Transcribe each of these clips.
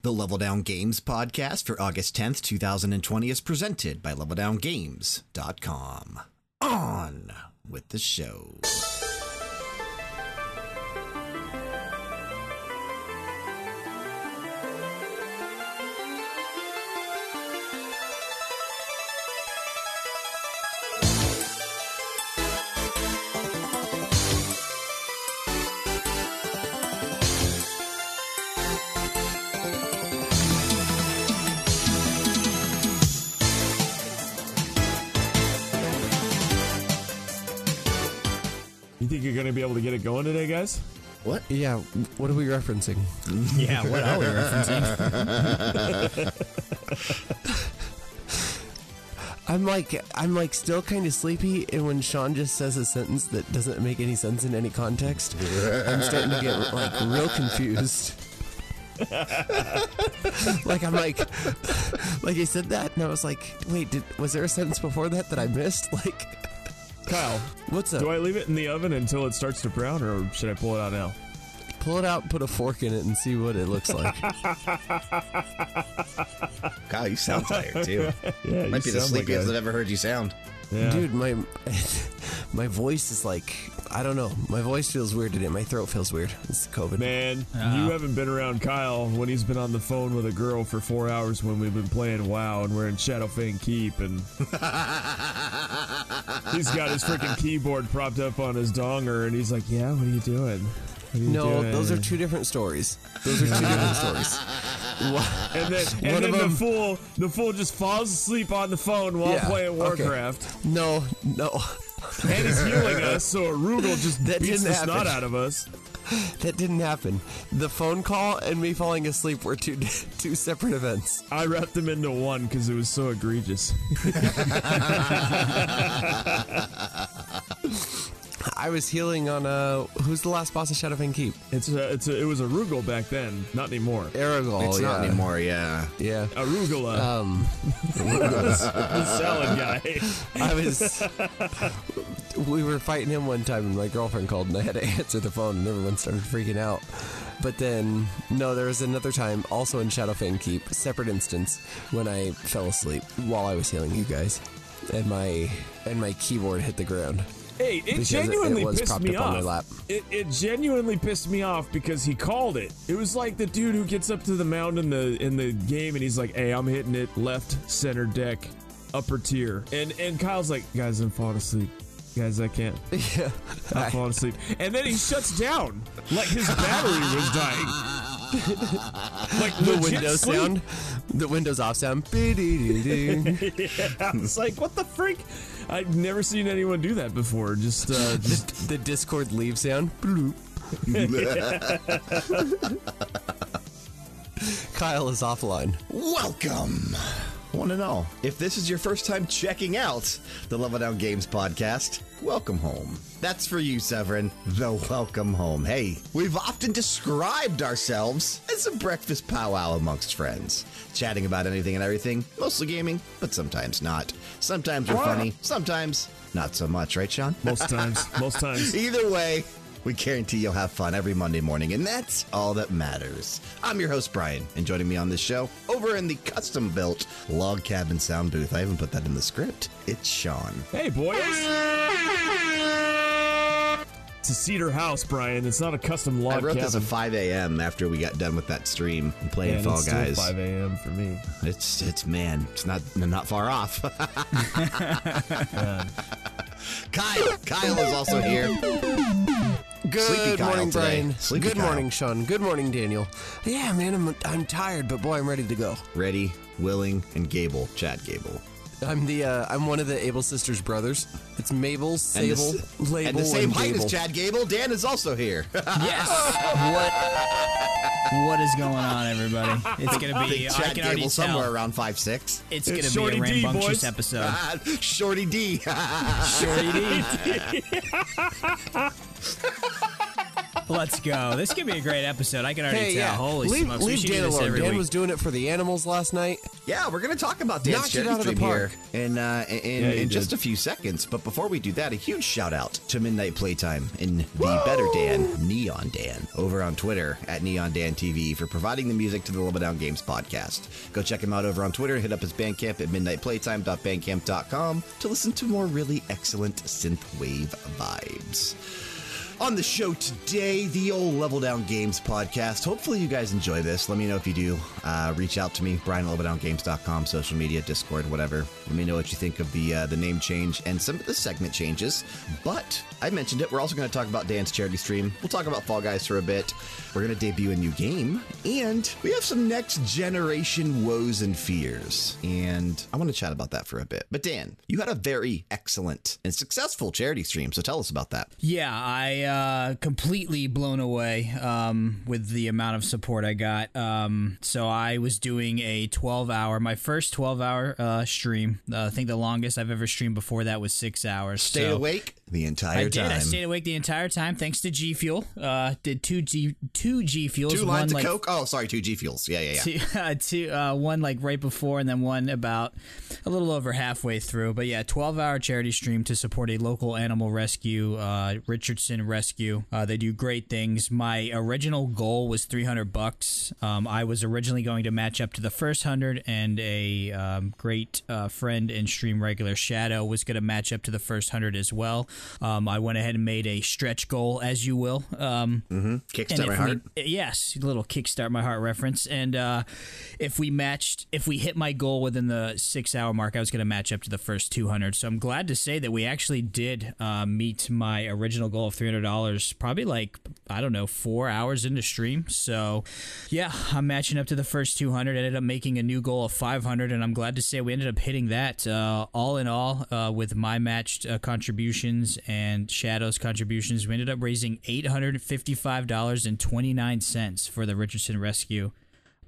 The Level Down Games podcast for August 10th, 2020 is presented by LevelDownGames.com. On with the show. It going today, guys? What? Yeah, what are we referencing? Yeah, what are we referencing? I'm like I'm like still kind of sleepy, and when Sean just says a sentence that doesn't make any sense in any context, I'm starting to get like real confused. like I'm like, like he said that, and I was like, wait, did was there a sentence before that that I missed? Like, Kyle, what's up? do I leave it in the oven until it starts to brown, or should I pull it out now? Pull it out, put a fork in it, and see what it looks like. Kyle, you sound tired too. Yeah, Might be the sleepiest I've ever heard you sound. Yeah. Dude, my my voice is like I don't know. My voice feels weird today. My throat feels weird. It's COVID. Man, Ah. you haven't been around Kyle when he's been on the phone with a girl for four hours when we've been playing WoW and we're in Shadowfang Keep and he's got his freaking keyboard propped up on his donger and he's like, "Yeah, what are you doing?" What are you No, doing?" those are two different stories. Those are two different stories. And then, and of then the them- fool, the fool just falls asleep on the phone while Yeah, playing okay. Warcraft, No, no, and he's healing us. So Arugal just That beats didn't the snot out of us. that didn't happen. The phone call and me falling asleep were two two separate events. I wrapped them into one because it was so egregious. I was healing on uh who's the last boss of Shadowfang Keep? It's a, it's a, it was Arugal back then, not anymore. Aragol. it's yeah. not anymore, yeah. Yeah. Arugula, Um, the salad guy. I was. we were fighting him one time, and my girlfriend called, and I had to answer the phone, and everyone started freaking out. But then, no, there was another time, also in Shadowfang Keep, separate instance, when I fell asleep while I was healing you guys, and my and my keyboard hit the ground. Hey, it Because it- it genuinely pissed me up on my off. lap. It, it genuinely pissed me off because he called it. It was like the dude who gets up to the mound in the in the game and he's like, "Hey, I'm hitting it left center deck, upper tier," and and Kyle's like, "Guys, I'm falling asleep. Guys, I can't. Yeah, I'm falling asleep." And then he shuts down like his battery was dying. like the Windows sleep. sound, the Windows off sound. Yeah, it's like what the freak. I've never seen anyone do that before. Just, uh, just the Discord leave sound. Bloop. Kyle is offline. Welcome, one and all. If this is your first time checking out the Level Down Games podcast, welcome home. That's for you, Severin, the welcome home. Hey, we've often described ourselves as a breakfast powwow amongst friends, chatting about anything and everything, mostly gaming, but sometimes not. Sometimes we're funny, sometimes not so much, right, Sean? most times, most times. Either way, we guarantee you'll have fun every Monday morning, and that's all that matters. I'm your host, Brian, and joining me on this show, over in the custom built log cabin sound booth, I haven't put that in the script, it's Sean. Hey, boys. It's a cedar house, Brian. It's not a custom log I wrote this at 5 a.m. after we got done with that stream and playing Man, Fall it's still Guys. 5 a.m. for me. It's, it's, man, it's not, not far off. Kyle, Kyle is also here. Good morning, today. Brian. Sleepy Good Kyle. morning, Sean. Good morning, Daniel. Yeah, man, I'm I'm tired, but boy, I'm ready to go. Ready, willing, and Gable, Chad Gable. I'm the uh, I'm one of the Able sisters brothers. It's Mabel, And Sable, the, Label, and the same height Gable. as Chad Gable, Dan is also here. Yes. what? What is going on, everybody? It's gonna I be. think I Chad can already Gable somewhere tell. around five six. It's, It's gonna be a D, rambunctious boys. episode. Shorty D. Shorty D. Let's go. This could be a great episode. I can already Hey, tell. yeah. Holy leave smokes. we leave should Dan do this alone. every Dan week. was doing it for the animals last night. Yeah, we're going to talk about Dance Knocked it out of the Stream here park. in, uh, in, Yeah, in just a few seconds. But before we do that, a huge shout out to Midnight Playtime and the Better Dan, Neon Dan, over on Twitter at Neon Dan TV for providing the music to the Level Down Games podcast. Go check him out over on Twitter. Hit up his Bandcamp at midnightplaytime.bandcamp.com to listen to more really excellent synthwave vibes. On the show today, the old Level Down Games podcast. Hopefully, you guys enjoy this. Let me know if you do. Uh, reach out to me, Brian at leveldowngames.com, social media, Discord, whatever. Let me know what you think of the uh, the name change and some of the segment changes. But I mentioned it. We're also going to talk about Dan's charity stream. We'll talk about Fall Guys for a bit. We're going to debut a new game, and we have some next generation woes and fears. And I want to chat about that for a bit. But Dan, you had a very excellent and successful charity stream, so tell us about that. Yeah, I uh, completely blown away um, with the amount of support I got. Um, so I was doing a 12 hour, my first 12 hour uh, stream. Uh, I think the longest I've ever streamed before that was six hours. Stay so awake the entire I time. did. I stayed awake the entire time thanks to G Fuel. Uh, did two G two G fuels. Two one lines like of Coke. Oh, sorry, two G fuels. Yeah, yeah, yeah. two, uh, two uh, one like right before and then one about a little over halfway through but yeah 12 hour charity stream to support a local animal rescue uh, richardson rescue uh, they do great things. My original goal was 300 bucks. Um, i was originally going to match up to the first 100 and a um, great uh, friend and stream regular shadow was going to match up to the first 100 as well. Um, i went ahead and made a stretch goal as you will. Um, Kickstart my heart. we, yes, a little kickstart my heart reference. And uh, if we matched, if we hit my goal within the six hour mark, I was going to match up to the first 200. So I'm glad to say that we actually did uh, meet my original goal of $300, probably like, I don't know, four hours into stream. So yeah, I'm matching up to the first 200. Ended up making a new goal of 500. And I'm glad to say we ended up hitting that. Uh, all in all, uh, with my matched uh, contributions and Shadow's contributions, we ended up raising $855.29 for the Richardson Rescue.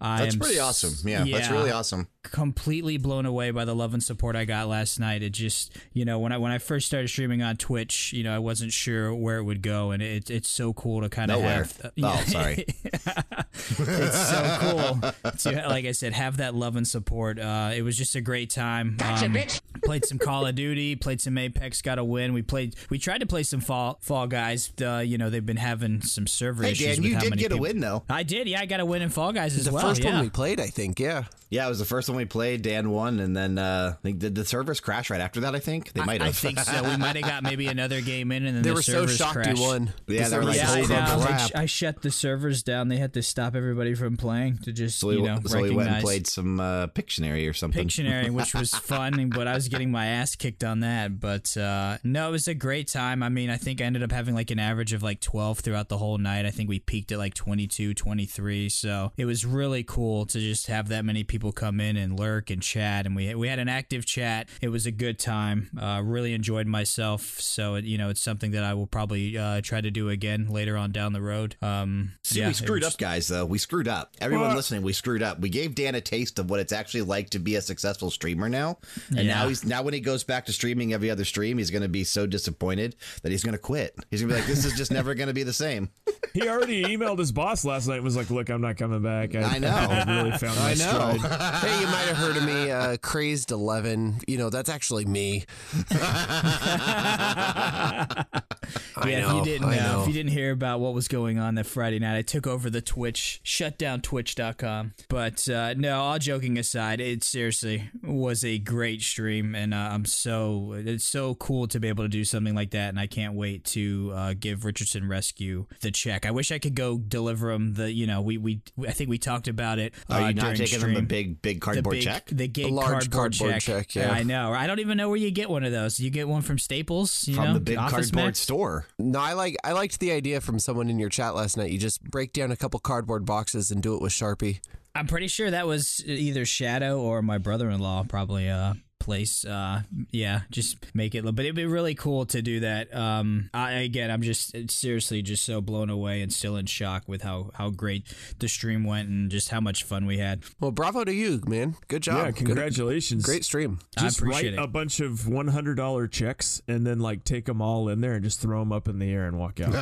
I That's pretty awesome. Yeah, that's really awesome. Completely blown away by the love and support I got last night. It just, you know, when I when I first started streaming on Twitch, you know, I wasn't sure where it would go, and it, it's so cool to kind of Nowhere. have. uh, Oh, sorry. it's so cool to, like I said, have that love and support. Uh, it was just a great time. Um, played some Call of Duty, played some Apex, got a win. We played, we tried to play some Fall Fall Guys. Uh, you know, they've been having some server Hey, issues. Dan, with you how did many get a win, though. I did, yeah. I got a win in Fall Guys as well. The first yeah. one we played, I think. Yeah. Yeah, it was the first one we played. Dan won, and then uh, did the servers crash right after that? I think they might have. I have. think so. We might have got maybe another game in, and then They the were so servers shocked crashed. you won. Yeah, The they were like, servers Yeah, I "Holy were know. crap. They sh- I shut the servers down. They had to stop everybody from playing to just so we, you know so we went and played some uh, Pictionary or something. Pictionary, which was fun, but I was getting my ass kicked on that. But uh, no, it was a great time. I mean, I think I ended up having like an average of like 12 throughout the whole night. I think we peaked at like 22, 23. So it was really cool to just have that many people come in and lurk and chat. And we we had an active chat. It was a good time. Uh, really enjoyed myself. So it, you know, it's something that I will probably uh, try to do again later on down the road. Um, See, yeah, we screwed was- up, guys. Though we screwed up. Everyone What? listening, we screwed up. We gave Dan a taste of what it's actually like to be a successful streamer now, and Yeah. now he's now when he goes back to streaming every other stream, he's going to be so disappointed that he's going to quit. He's going to be like, "This is just never going to be the same." He already emailed his boss last night. and Was like, "Look, I'm not coming back. I, I know. I really found my I know. stride." hey, you might have heard of me, uh, Crazed Eleven. You know, that's actually me. Yeah, know, if you didn't uh, know. if you didn't hear about what was going on that Friday night, I took over the Twitch, shut down Twitch.com. But uh, no, all joking aside, it seriously was a great stream, and uh, I'm so it's so cool to be able to do something like that, and I can't wait to uh, give Richardson Rescue the check. I wish I could go deliver them the you know we we I think we talked about it. Are uh, you not taking stream. them a big, big the cardboard big, check? the gig A large cardboard, cardboard check. check, yeah. I know. I don't even know where you get one of those. You get one from Staples, you from know, the big Office cardboard Max? store. No, I like I liked the idea from someone in your chat last night. You just break down a couple cardboard boxes and do it with Sharpie. I'm pretty sure that was either Shadow or my brother-in-law. Probably, uh, place. Uh, yeah, just make it. But it'd be really cool to do that. Um, I, again, I'm just seriously just so blown away and still in shock with how how great the stream went and just how much fun we had. Well, bravo to you, man. Good job. Yeah, Good- congratulations. Great stream. I Just appreciate write it. a bunch of one hundred dollar checks and then like take them all in there and just throw them up in the air and walk out.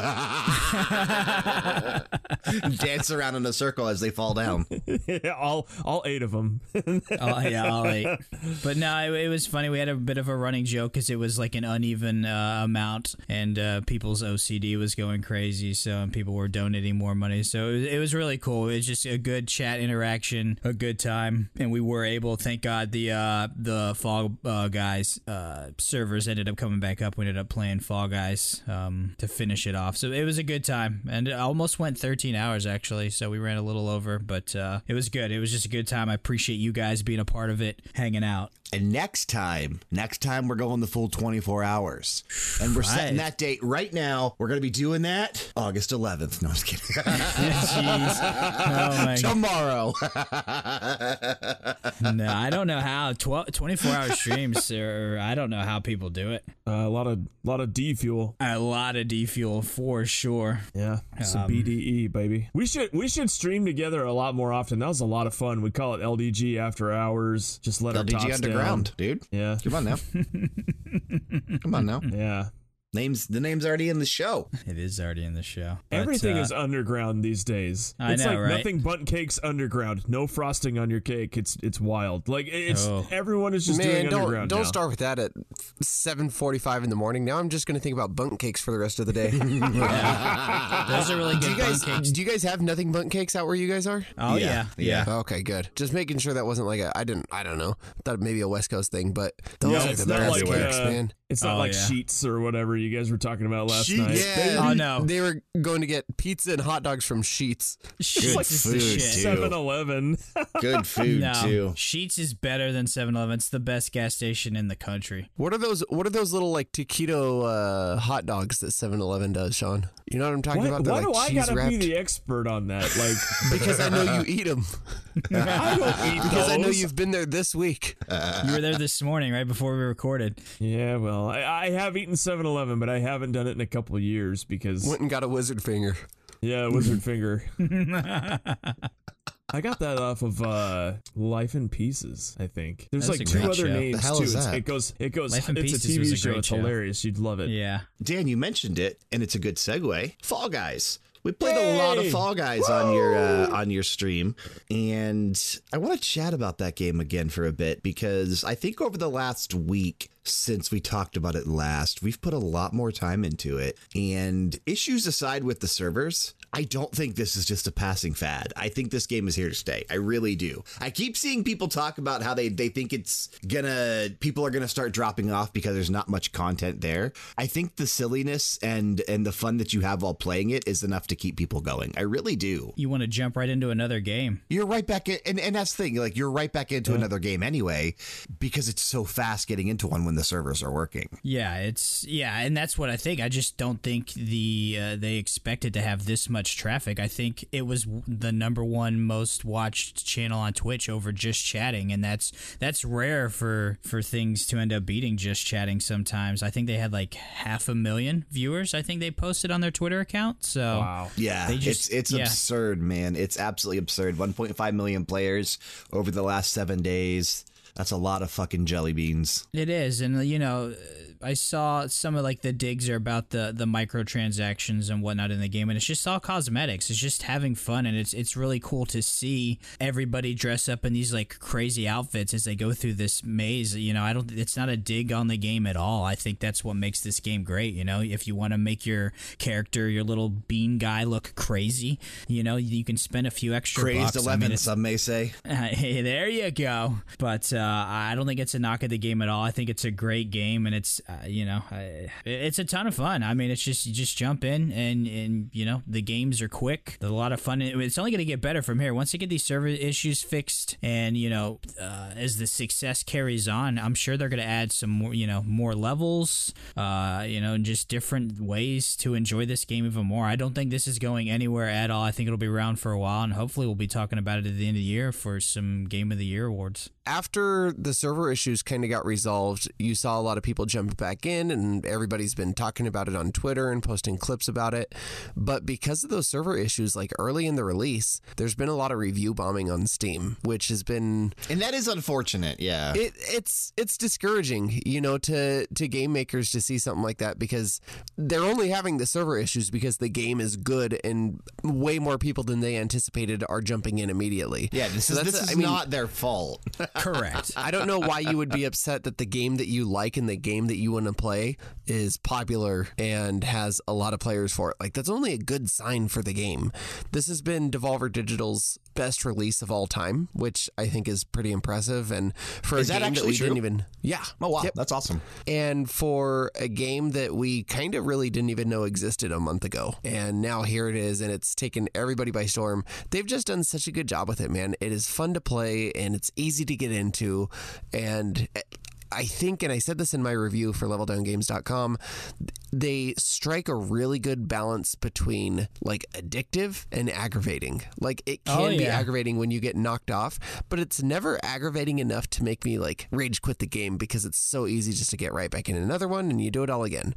Dance around in a circle as they fall down. all all eight of them. oh yeah, all right. But no, it, was funny. We had a bit of a running joke because it was like an uneven uh, amount, and uh, people's OCD was going crazy. So people were donating more money. So it was, it was really cool. It was just a good chat interaction, a good time, and we were able. Thank God the uh, the Fall uh, Guys uh, servers ended up coming back up. We ended up playing Fall Guys um, to finish it off. So it was a good time, and it almost went 13 hours actually. So we ran a little over, but uh, it was good. It was just a good time. I appreciate you guys being a part of it, hanging out. And next time, next time we're going the full 24 hours. And we're setting that date right now. We're going to be doing that August 11th. No, I'm just kidding. Jeez. Oh my Tomorrow. no, I don't know how 12, 24 hour streams or I don't know how people do it. Uh, a lot of lot of D fuel. A lot of D fuel for sure. Yeah, some Um, BDE baby. We should we should stream together a lot more often. That was a lot of fun. We call it LDG after hours. Just let our LDG tops Underground, down. dude. Yeah, Come on now. Come on now. yeah. Names the name's already in the show. It is already in the show. But, Everything uh, is underground these days. I it's know, like right? nothing but cakes underground. No frosting on your cake. It's it's wild. Like it's Oh. everyone is just Man, doing don't underground don't now. start with that at 7:45 in the morning. Now I'm just going to think about Bundt cakes for the rest of the day. Those are really good do you guys cakes. do you guys have nothing Bundt cakes out where you guys are? Oh yeah. Yeah. Okay, good. Just making sure that wasn't like a I didn't I don't know. Thought maybe a West Coast thing, but those Yeah, are the not best like cakes, uh, man. It's not Oh, like yeah. Sheetz or whatever you guys were talking about last Sheetz, night. baby. Oh no. They were going to get pizza and hot dogs from Sheetz. Sheetz like food, shit. too. 7-Eleven. Good food No, too. Sheetz is better than 7-Eleven. It's the best gas station in the country. What are those what are those little like taquito uh, hot dogs that 7-Eleven does, Sean? You know what I'm talking Why, about? They're why do like I gotta wrapped. be the expert on that? Like, because I know you eat them. I don't eat Because I know you've been there this week. You were there this morning, right before we recorded. Yeah, well, I, I have eaten 7-Eleven, but I haven't done it in a couple of years because Went and got a wizard finger. yeah, Wizard Finger. I got that off of uh, Life in Pieces. I think there's That's like a two great other show. names The hell too. is It's- that? It goes, it goes. Life in it's Pieces a was TV a show. great It's show. hilarious. You'd love it. Yeah. Dan, you mentioned it, and it's a good segue. Fall Guys. We played a lot of! Fall Guys on your uh, on your stream, and I want to chat about that game again for a bit because I think over the last week since we talked about it last, we've put a lot more time into it. And issues aside with the servers, I don't think this is just a passing fad. I think this game is here to stay. I really do. I keep seeing people talk about how they, they think it's gonna, people are gonna start dropping off because there's not much content there. I think the silliness and, and the fun that you have while playing it is enough to keep people going. I really do. You want to jump right into another game. You're right back in, and, and that's the thing, like you're right back into another game anyway, because it's so fast getting into one when the servers are working. Yeah, it's yeah, and that's what I think. I just don't think the uh, they expected to have this much traffic. I think it was the number one most watched channel on Twitch over just chatting, and that's that's rare for for things to end up beating just chatting. Sometimes I think they had like half a million viewers. I think they posted on their Twitter account. So Wow. Yeah, They just- it's it's yeah. absurd, man. It's absolutely absurd. 1.5 million players over the last seven days. That's a lot of fucking jelly beans. It is, and you know, I saw some of like the digs are about the the microtransactions and whatnot in the game, and it's just all cosmetics. It's just having fun, and it's it's really cool to see everybody dress up in these like crazy outfits as they go through this maze. You know, I don't. It's not a dig on the game at all. I think that's what makes this game great. You know, if you want to make your character, your little bean guy, look crazy, you know, you can spend a few extra Crazed bucks. I 11, mean, some may say. hey, there you go. But uh, I don't think it's a knock at the game at all. I think it's a great game, and it's uh, you know, I, it's a ton of fun. I mean, it's just you just jump in and and you know the games are quick. There's a lot of fun. It's only going to get better from here once they get these server issues fixed, and you know, uh, as the success carries on, I'm sure they're going to add some more, you know, more levels, uh, you know, just different ways to enjoy this game even more. I don't think this is going anywhere at all. I think it'll be around for a while, and hopefully we'll be talking about it at the end of the year for some Game of the Year awards. After the server issues kind of got resolved, you saw a lot of people jump back in, and everybody's been talking about it on Twitter and posting clips about it. But because of those server issues, like early in the release, there's been a lot of review bombing on Steam, which has been And that is unfortunate, yeah. it, it's it's discouraging, you know, to to game makers to see something like that because they're only having the server issues because the game is good and way more people than they anticipated are jumping in immediately. yeah, this So is, that's this is I mean, not their fault. Correct. I don't know why you would be upset that the game that you like and the game that you want to play is popular and has a lot of players for it. Like that's only a good sign for the game. This has been Devolver Digital's best release of all time, which I think is pretty impressive. And for Is a that game that we didn't even, yeah, oh wow, Yep. that's awesome. and for a game that we kind of really didn't even know existed a month ago. And now here it is, and it's taken everybody by storm. They've just done such a good job with it, man. It is fun to play, and it's easy to get into. And eh, I think, and I said this in my review for leveldowngames.com, they strike a really good balance between like addictive and aggravating. Like it oh, can Oh, be aggravating when you get knocked off, but it's never aggravating enough to make me like rage quit the game because it's so easy just to get right back in another one and you do it all again.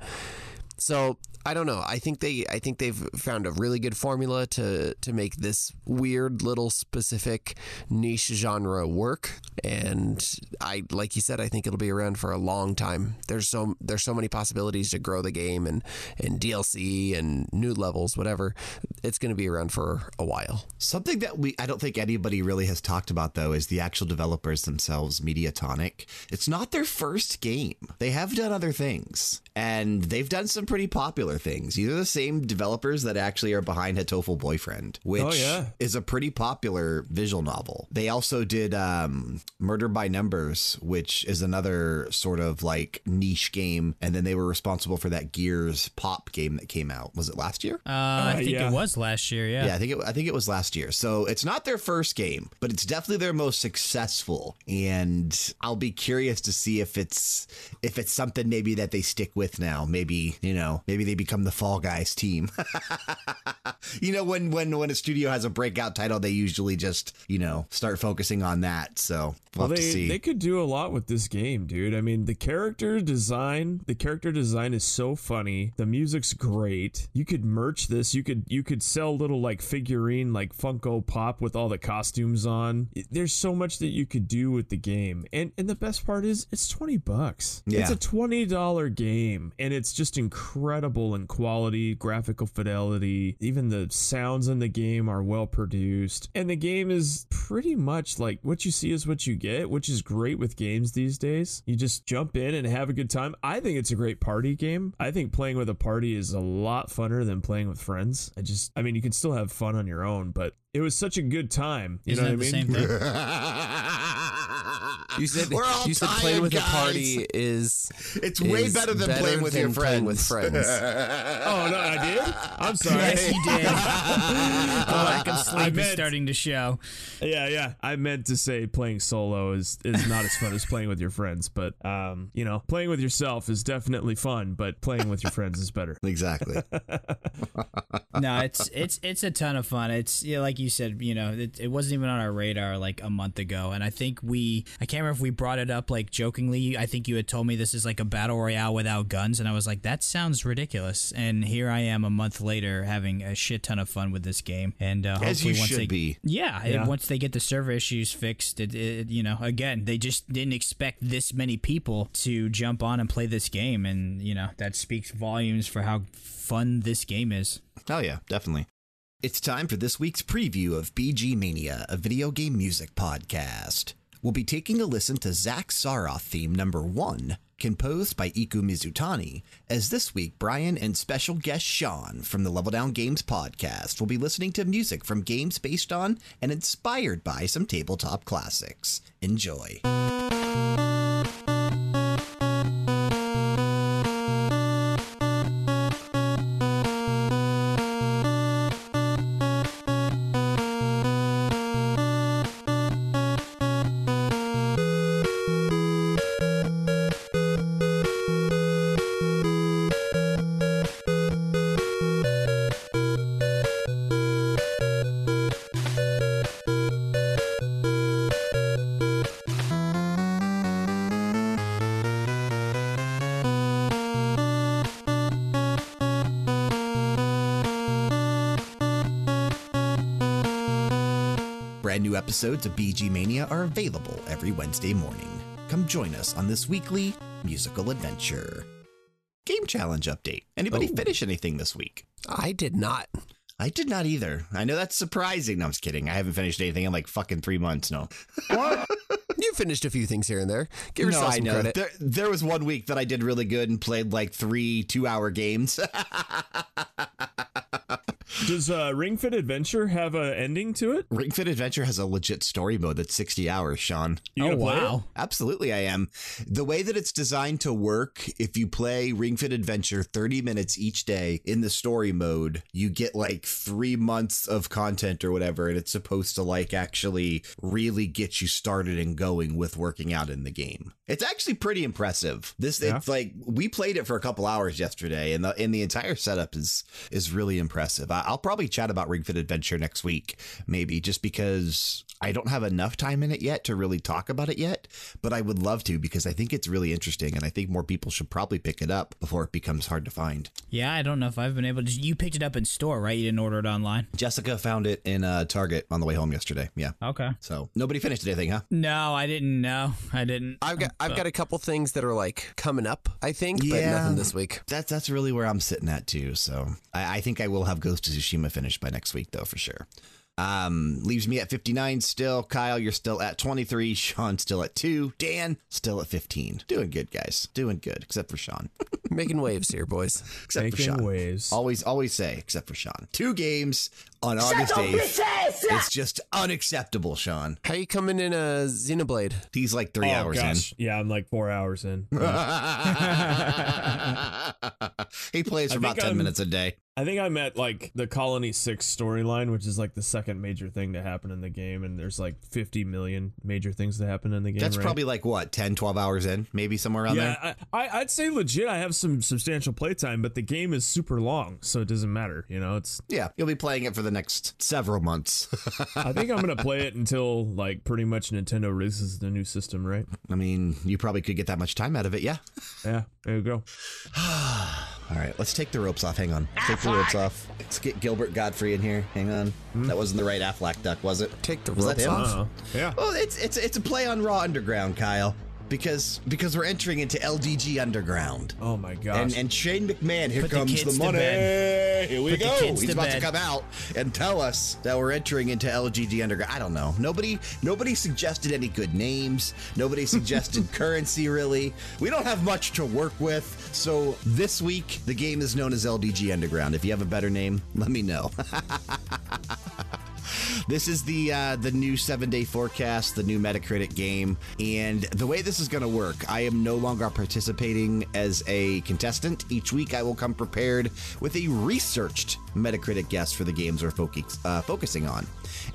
So I don't know. I think they I think they've found a really good formula to to make this weird little specific niche genre work. And I like you said, I think it'll be around for a long time. There's so there's so many possibilities to grow the game and and DLC and new levels, whatever. It's going to be around for a while. Something that we I don't think anybody really has talked about though is the actual developers themselves, Mediatonic. It's not their first game. They have done other things. And they've done some pretty popular things. These are the same developers that actually are behind Hatoful Boyfriend, which Oh, yeah. is a pretty popular visual novel. They also did um, Murder by Numbers, which is another sort of like niche game. And then they were responsible for that Gears Pop game that came out. Was it last year? Uh, I think yeah. it was last year. Yeah. Yeah, I think it, I think it was last year. So it's not their first game, but it's definitely their most successful. And I'll be curious to see if it's if it's something maybe that they stick with now. Maybe you know, maybe they become the Fall Guys team. you know, when when when a studio has a breakout title, they usually just you know start focusing on that. So we'll, Well, they they could do a lot with this game, dude. I mean, the character design, the character design is so funny. The music's great. You could merch this. You could you could sell little like figurine like Funko Pop with all the costumes on. There's so much that you could do with the game. And and the best part is it's 20 bucks. It's a $20 game and it's just incredible in quality, graphical fidelity. Even the sounds in the game are well produced. And the game is pretty much like what you see is what you get, which is great with games these days. You just jump in and have a good time. I think it's a great party game. I think playing with a party is a lot funner than playing with friends. I just I mean you can still have fun on your own, but it was such a good time. You Isn't know it what the I mean? same thing? You said We're all you said tired, playing with guys. a party is it's way is better than playing with your friends. playing with friends. Oh no, I did. I'm sorry. yes, you did. the lack of I sleep is meant- starting to show. Yeah, yeah. I meant to say playing solo is is not as fun as playing with your friends, but um, you know, playing with yourself is definitely fun, but playing with your friends is better. Exactly. No, it's it's it's a ton of fun. It's yeah, like you said, you know, it, it wasn't even on our radar like a month ago, and I think we I can't remember if we brought it up like jokingly. I think you had told me this is like a battle royale without guns, and I was like, that sounds ridiculous. And here I am a month later having a shit ton of fun with this game, and uh, As you hopefully once should they, be. Yeah, and Yeah. once they get the server issues fixed, it, it you know again they just didn't expect this many people to jump on and play this game, and you know that speaks volumes for how fun this game is. Oh, yeah, definitely. It's time for this week's preview of BG Mania, a video game music podcast. We'll be taking a listen to Zach Saroff theme number one, composed by Iku Mizutani, as this week Brian and special guest Sean from the Level Down Games podcast will be listening to music from games based on and inspired by some tabletop classics. Enjoy. Episodes of BG Mania are available every Wednesday morning. Come join us on this weekly musical adventure. Game challenge update. Anybody Oh. finish anything this week? I did not. I did not either. I know that's surprising. No, I'm just kidding. I haven't finished anything in like fucking three months. No. What? You finished a few things here and there. Give No, yourself I some know. credit. There, there was one week that I did really good and played like three two hour games. Does uh, Ring Fit Adventure have an ending to it? Ring Fit Adventure has a legit story mode that's 60 hours, Sean. You oh gonna it? wow. Absolutely, I am. The way that it's designed to work, if you play Ring Fit Adventure 30 minutes each day in the story mode, you get like three months of content or whatever, and it's supposed to like actually really get you started and going with working out in the game. It's actually pretty impressive. This Yeah. it's like we played it for a couple hours yesterday, and the and the entire setup is is really impressive. I, I'll probably chat about Ring Fit Adventure next week, maybe just because I don't have enough time in it yet to really talk about it yet, but I would love to because I think it's really interesting, and I think more people should probably pick it up before it becomes hard to find. Yeah, I don't know if I've been able to. You picked it up in store, right? You didn't order it online. Jessica found it in uh, Target on the way home yesterday. Yeah, Okay. so nobody finished anything, huh? No, I didn't. No, I didn't. I've got I've got a couple things that are like coming up, I think, but nothing this week. That's that's really where I'm sitting at too. So I, I think I will have Ghost of Tsushima finished by next week though for sure. Um, leaves me at 59 still. Kyle, you're still at 23. Sean still at two. Dan still at 15. Doing good, guys. Doing good, except for Sean. Making waves here, boys. except for Making Sean. waves. Always, always say except for Sean. Two games on August 8th. It's just unacceptable, Sean. How you coming in a Xenoblade? He's like three oh, hours gosh. Yeah, I'm like four hours in. in. he plays for I about 10 I'm- minutes a day. I think I'm at like the Colony 6 storyline, which is like the second major thing to happen in the game, and there's like 50 million major things to happen in the game. That's right? probably like what, 10, 12 hours in, maybe somewhere around there. Yeah, I, I, I'd say legit. I have some substantial playtime, but the game is super long, so it doesn't matter. You know, it's. Yeah, you'll be playing it for the next several months. I think I'm gonna play it until like pretty much Nintendo releases the new system, right? I mean, you probably could get that much time out of it, yeah. Yeah, there you go. All right, let's take the ropes off. Hang on. Take the ropes off. Let's get Gilbert Gottfried in here. Hang on. Hmm. That wasn't the right Aflac duck, was it? Take the Was that him? off. Yeah. Well, it's it's it's a play on Raw Underground, Kyle. Because because we're entering into LDG Underground. Oh my gosh. And and Shane McMahon, here Put comes the, to money. Here we Put go. He's to about to come out and tell us that we're entering into LGG Underground. I don't know. Nobody nobody suggested any good names. Nobody suggested currency really. We don't have much to work with. So this week the game is known as LDG Underground. If you have a better name, let me know. This is the uh, the new seven day forecast, the new Metacritic game, and the way this is going to work. I am no longer participating as a contestant. Each week, I will come prepared with a researched Metacritic guess for the games we're focus, uh, focusing on.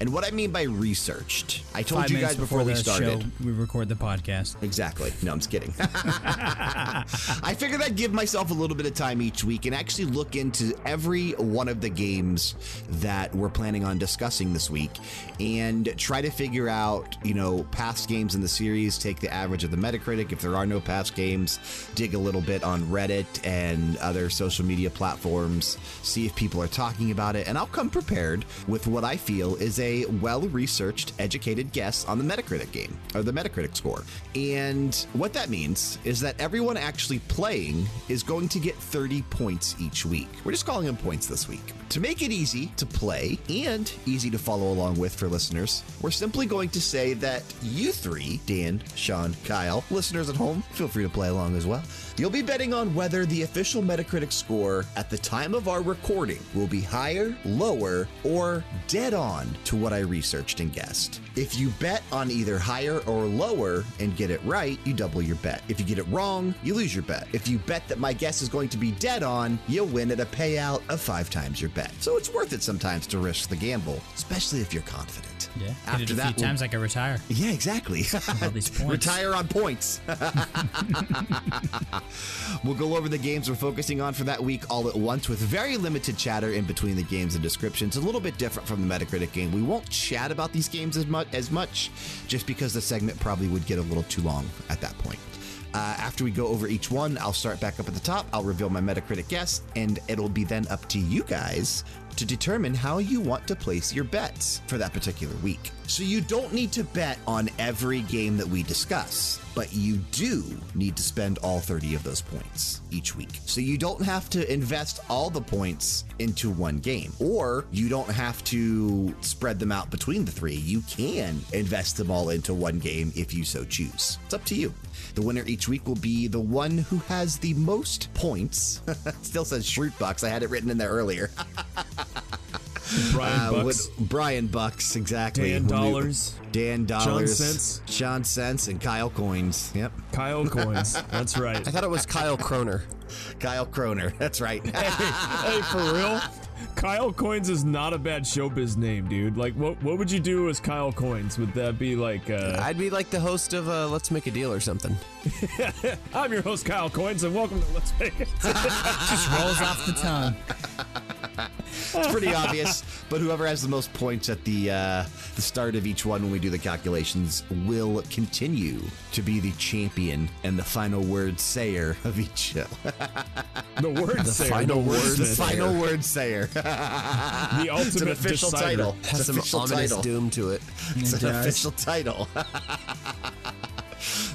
And what I mean by researched, I told Five you guys before, we the started. show, we record the podcast. Exactly. No, I'm just kidding. I figured I'd give myself a little bit of time each week and actually look into every one of the games that we're planning on discussing this week and try to figure out, you know, past games in the series, take the average of the Metacritic. If there are no past games, dig a little bit on Reddit and other social media platforms, see if people are talking about it, and I'll come prepared with what I feel is a well researched, educated guess on the Metacritic game or the Metacritic score. And what that means is that everyone actually playing is going to get 30 points each week. We're just calling them points this week. To make it easy to play and easy to follow along with for listeners, we're simply going to say that you three, Dan, Sean, Kyle, listeners at home, feel free to play along as well. You'll be betting on whether the official Metacritic score at the time of our recording will be higher, lower, or dead on to what I researched and guessed. If you bet on either higher or lower and get it right, you double your bet. If you get it wrong, you lose your bet. If you bet that my guess is going to be dead on, you'll win at a payout of five times your bet. So it's worth it sometimes to risk the gamble, especially if you're confident. Yeah. Hit After it a that, few times I could retire. Yeah, exactly. All these points. Retire on points. we'll go over the games we're focusing on for that week all at once with very limited chatter in between the games and descriptions. A little bit different from the Metacritic game. We won't chat about these games as much, as much just because the segment probably would get a little too long at that point. Uh, after we go over each one, I'll start back up at the top. I'll reveal my Metacritic guess, and it'll be then up to you guys to determine how you want to place your bets for that particular week. So you don't need to bet on every game that we discuss, but you do need to spend all 30 of those points each week. So you don't have to invest all the points into one game, or you don't have to spread them out between the three. You can invest them all into one game if you so choose. It's up to you. The winner each week will be the one who has the most points. Still says Shrootbox. I had it written in there earlier. Brian Uh, Bucks. what- Brian Bucks, exactly. Dan When we- Dollars. Dan Dollars. John Cents. Sean Cents and Kyle Coins. Yep. Kyle Coins. That's right. I thought it was Kyle Kroner. Kyle Kroner. That's right. hey, for real? Kyle Coins is not a bad showbiz name, dude. Like, what what would you do as Kyle Coins? Would that be like, uh, I'd be like the host of uh, Let's Make a Deal or something. I'm your host, Kyle Coins, and welcome to Let's Make It. Just rolls off the tongue. it's pretty obvious. But whoever has the most points at the uh, the start of each one when we do the calculations will continue to be the champion and the final word sayer of each show. The word the sayer, final the word wordsmith, the final word sayer. the ultimate It's an official decider. title. Has It's some an official ominous title. doom to it. It's It an does. official title.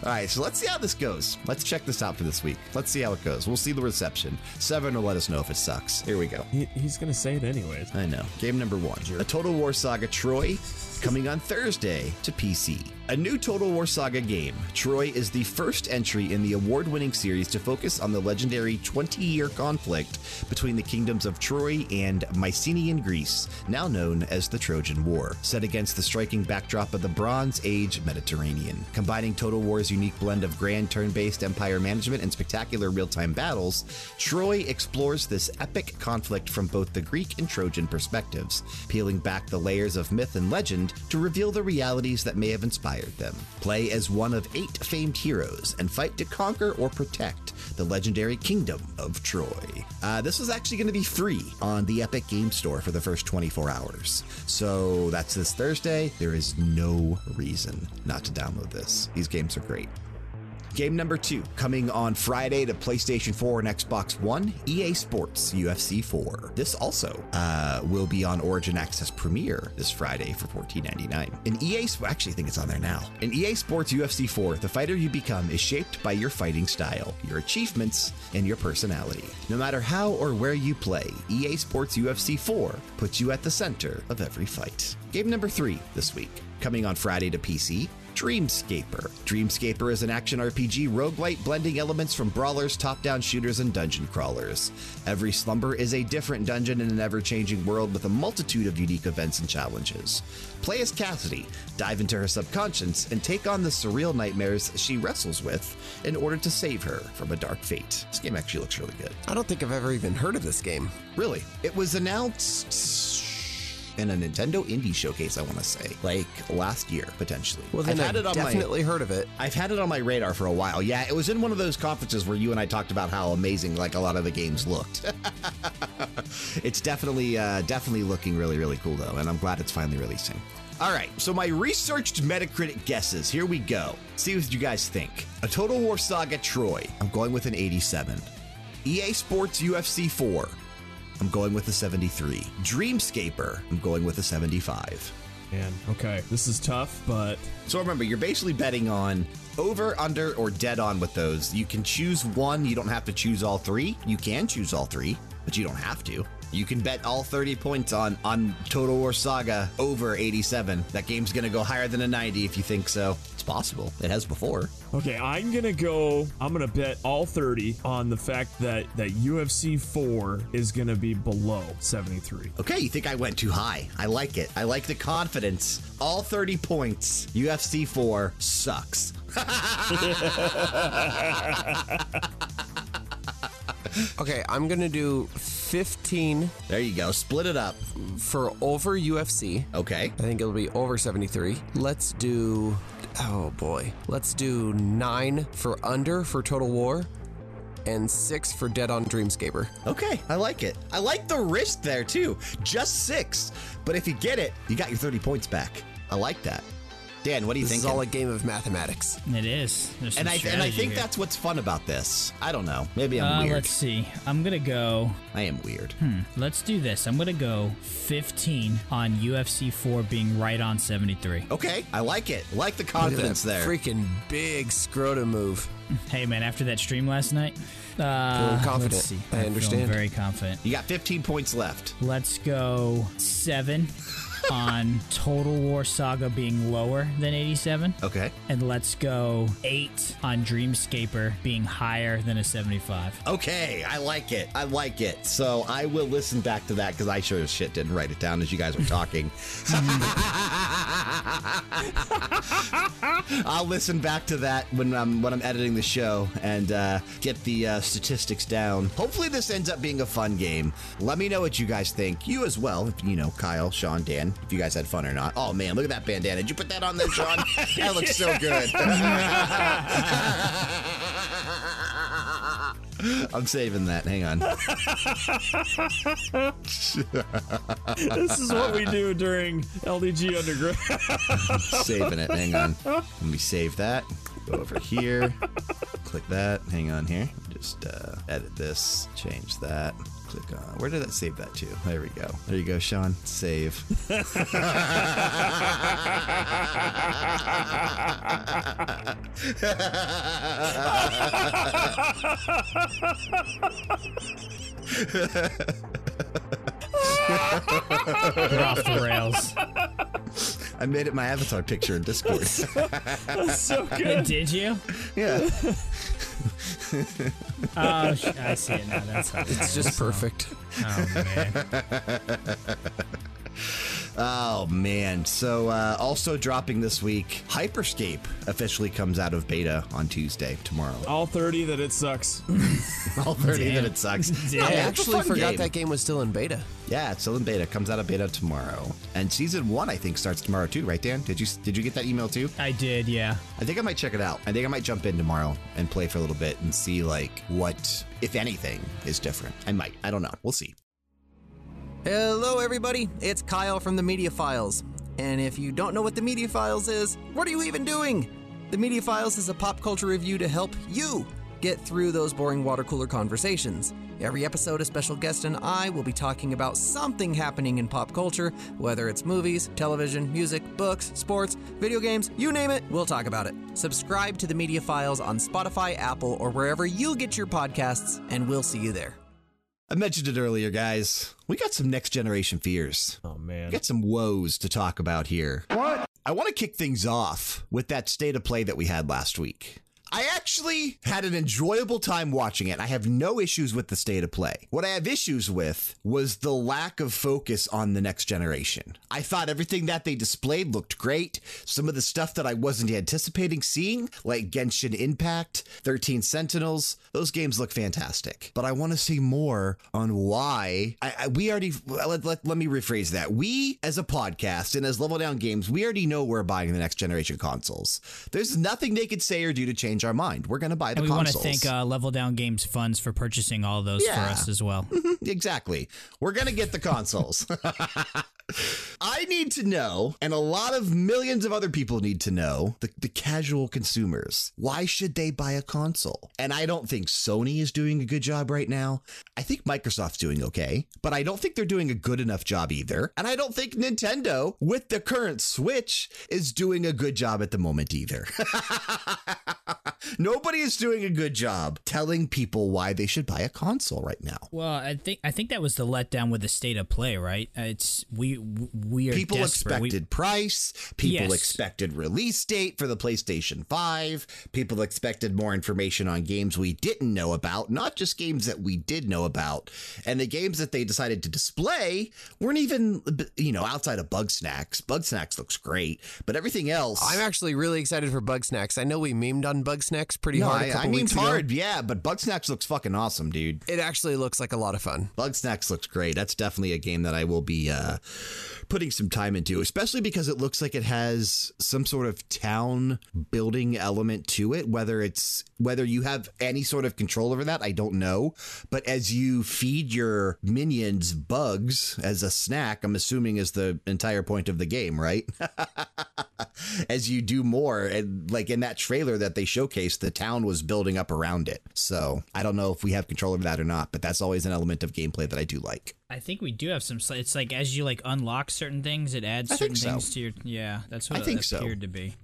All right, so let's see how this goes. Let's check this out for this week. Let's see how it goes. We'll see the reception. Seven will let us know if it sucks. Here we go. He, he's gonna say it anyways. I know. Game number one A Total War Saga Troy coming on Thursday to PC. A new Total War Saga game, Troy is the first entry in the award winning series to focus on the legendary 20 year conflict between the kingdoms of Troy and Mycenaean Greece, now known as the Trojan War, set against the striking backdrop of the Bronze Age Mediterranean. Combining Total War's unique blend of grand turn based empire management and spectacular real time battles, Troy explores this epic conflict from both the Greek and Trojan perspectives, peeling back the layers of myth and legend to reveal the realities that may have inspired them. Play as one of eight famed heroes and fight to conquer or protect the legendary kingdom of Troy. Uh, this is actually going to be free on the Epic Game Store for the first 24 hours. So that's this Thursday. There is no reason not to download this. These games are great. Game number two, coming on Friday to PlayStation 4 and Xbox One, EA Sports UFC 4. This also uh, will be on Origin Access Premier this Friday for $14.99. In EA, actually, I think it's on there now. In EA Sports UFC 4, the fighter you become is shaped by your fighting style, your achievements, and your personality. No matter how or where you play, EA Sports UFC 4 puts you at the center of every fight. Game number three this week, coming on Friday to PC, Dreamscaper. Dreamscaper is an action RPG roguelite blending elements from brawlers, top down shooters, and dungeon crawlers. Every slumber is a different dungeon in an ever changing world with a multitude of unique events and challenges. Play as Cassidy, dive into her subconscious, and take on the surreal nightmares she wrestles with in order to save her from a dark fate. This game actually looks really good. I don't think I've ever even heard of this game. Really? It was announced in a Nintendo Indie Showcase, I want to say, like last year, potentially. Well, then I've had I've it on my definitely heard of it. I've had it on my radar for a while. Yeah, it was in one of those conferences where you and I talked about how amazing like a lot of the games looked. it's definitely uh, definitely looking really really cool though, and I'm glad it's finally releasing. All right, so my researched Metacritic guesses. Here we go. See what you guys think. A Total War Saga Troy. I'm going with an 87. EA Sports UFC 4. I'm going with a 73. Dreamscaper. I'm going with a 75. Man, okay, this is tough, but So remember, you're basically betting on over, under, or dead on with those. You can choose one. You don't have to choose all three. You can choose all three, but you don't have to. You can bet all 30 points on on Total War Saga over 87. That game's going to go higher than a 90 if you think so. It's possible. It has before. okay, I'm gonna go. I'm gonna bet all 30 on the fact that that UFC 4 is gonna be below 73. Okay, you think I went too high. I like it. I like the confidence. All 30 points. UFC 4 sucks. Okay, I'm gonna do 15 There you go. Split it up. for over UFC. Okay. I think it'll be over 73. Let's do. Oh boy. Let's do nine for under for Total War, and six for Dead on Dreamscaper. Okay, I like it. I like the risk there too. Just six. But if you get it, you got your 30 points back. I like that. Dan, what do you This think? is all a game of mathematics. It is. And I and I think here. that's what's fun about this. I don't know. Maybe I'm Uh, weird. let's see. I'm gonna go. I am weird. Hmm. Let's do this. I'm gonna go 15 on UFC 4 being right on 73. Okay, I like it. Like the Look at confidence that there. Freaking big scrotum move. Hey man, after that stream last night, uh, Feeling confident. Let's see. I I'm understand. Feeling very confident. You got 15 points left. Let's go seven on Total War Saga being lower than 87. Okay. And let's go eight on Dreamscaper being higher than a 75. Okay, I like it. I like it. So I will listen back to that because I sure as shit didn't write it down as you guys were talking. I'll listen back to that when I'm when I'm editing the show and uh, get the uh, statistics down. Hopefully, this ends up being a fun game. Let me know what you guys think. You as well, if you know Kyle, Sean, Dan, if you guys had fun or not. Oh man, look at that bandana. Did you put that on there, Sean? that looks so good. I'm saving that. Hang on. This is what we do during LDG Underground. saving it. Hang on. Let me save that. Go over here. Click that. Hang on here. Just uh, edit this. Change that. Click on. Where did that save that to? There we go. There you go, Sean. Save. We're off the rails. I made it my avatar picture in Discord. so good. Did you? yeah. Oh, sh- I see it now. That's how It's just perfect. Oh, man. Oh man! So uh, also dropping this week, Hyperscape officially comes out of beta on Tuesday tomorrow. All 30 that it sucks. All thirty Damn. that it sucks. Damn. I actually forgot game. that game was still in beta. Yeah, it's still in beta. Comes out of beta tomorrow, and season one I think starts tomorrow too. Right, Dan? Did you did you get that email too? I did, yeah. I think I might check it out. I think I might jump in tomorrow and play for a little bit and see like what, if anything, is different. I might. I don't know. We'll see. Hello, everybody. It's Kyle from the Media Files. And if you don't know what the Media Files is, what are you even doing? The Media Files is a pop culture review to help you get through those boring water cooler conversations. Every episode, a special guest and I will be talking about something happening in pop culture, whether it's movies, television, music, books, sports, video games, you name it, we'll talk about it. Subscribe to the Media Files on Spotify, Apple, or wherever you get your podcasts, and we'll see you there. I mentioned it earlier, guys. We got some next generation fears. Oh, man. We got some woes to talk about here. What? I want to kick things off with that state of play that we had last week. I actually had an enjoyable time watching it. I have no issues with the state of play. What I have issues with was the lack of focus on the next generation. I thought everything that they displayed looked great. Some of the stuff that I wasn't anticipating seeing, like Genshin Impact, 13 Sentinels, those games look fantastic. But I want to see more on why. I, I, we already, let, let, let me rephrase that. We, as a podcast and as Level Down Games, we already know we're buying the next generation consoles. There's nothing they could say or do to change our mind. We're going to buy the And we want to thank uh, Level Down Games Funds for purchasing all those for us as well. exactly. We're going to get the consoles. I need to know, and a lot of millions of other people need to know, the, the casual consumers, why should they buy a console? And I don't think Sony is doing a good job right now. I think Microsoft's doing okay, but I don't think they're doing a good enough job either. And I don't think Nintendo, with the current Switch, is doing a good job at the moment either. Nobody is doing a good job telling people why they should buy a console right now. Well, I think I think that was the letdown with the state of play, right? Uh, It's we we are people desperate. We- expected price people Yes. expected release date for the playstation 5 people expected more information on games we didn't know about not just games that we did know about and the games that they decided to display weren't even you know outside of Bugsnax bug snacks looks great but everything else I'm actually really excited for Bugsnax. I know we memed on Bugsnax Snacks pretty No, hard a I, couple I mean weeks ago. hard, yeah, but Bugsnax looks fucking awesome, dude. It actually looks like a lot of fun. Bugsnax looks great. That's definitely a game that I will be uh, putting some time into, especially because it looks like it has some sort of town building element to it. Whether it's whether you have any sort of control over that, I don't know. But as you feed your minions bugs as a snack, I'm assuming is the entire point of the game, right? as you do more, and like in that trailer that they showcased, the town was building up around it. So I don't know if we have control over that or not, but that's always an element of gameplay that I do like. I think we do have some. It's like as you like unlock certain things, it adds certain so. things to your. Yeah, that's what I it think so. appeared to be.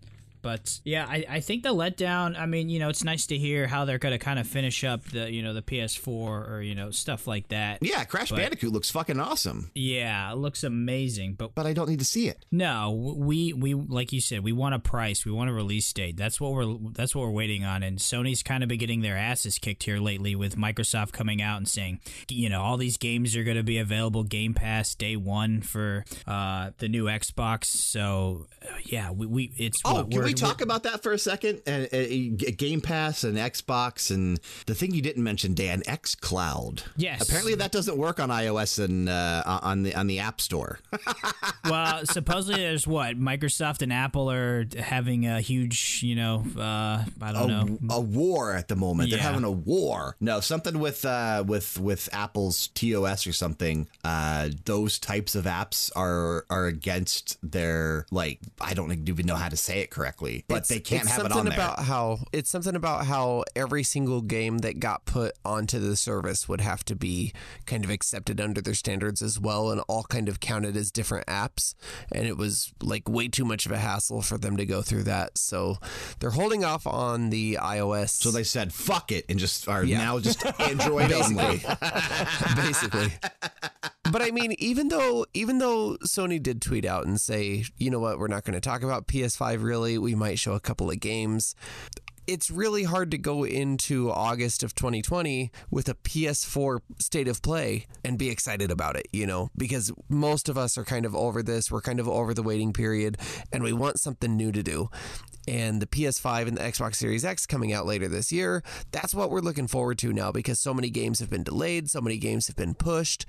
But yeah, I, I think the letdown. I mean, you know, it's nice to hear how they're gonna kind of finish up the you know the PS4 or you know stuff like that. Yeah, Crash But- Bandicoot looks fucking awesome, Yeah, it looks amazing. But but I don't need to see it. no, we we like you said, we want a price, we want a release date. That's what we're that's what we're waiting on. And Sony's kind of been getting their asses kicked here lately with Microsoft coming out and saying, you know, all these games are going to be available Game Pass day one for uh, the new Xbox. So uh, yeah, we, we it's Oh, what, can we're- we talk about that for a second? Uh, uh, Game Pass and Xbox and the thing you didn't mention, Dan, xCloud. Yes. Apparently that doesn't work on iOS and uh, on the on the App Store. well, supposedly there's what Microsoft and Apple are having a huge, you know, uh, I don't know. a, a war at the moment. They're having a war. No, something with uh, with with Apple's TOS or something. Uh, those types of apps are are against their like I don't even know how to say it correctly, but It's- they can't it's have it on there. about how it's something about how every single game that got put onto the service would have to be kind of accepted under their standards as well and all kind of counted as different apps and it was like way too much of a hassle for them to go through that so they're holding off on the iOS so they said fuck it and just are Yeah. now just Android only. basically. But I mean, even though even though Sony did tweet out and say, you know what, we're not going to talk about PS5 really, we might show a couple of games. It's really hard to go into August of 2020 with a PS4 state of play and be excited about it, you know, because most of us are kind of over this. We're kind of over the waiting period and we want something new to do and the PS5 and the Xbox Series X coming out later this year. That's what we're looking forward to now because so many games have been delayed, so many games have been pushed.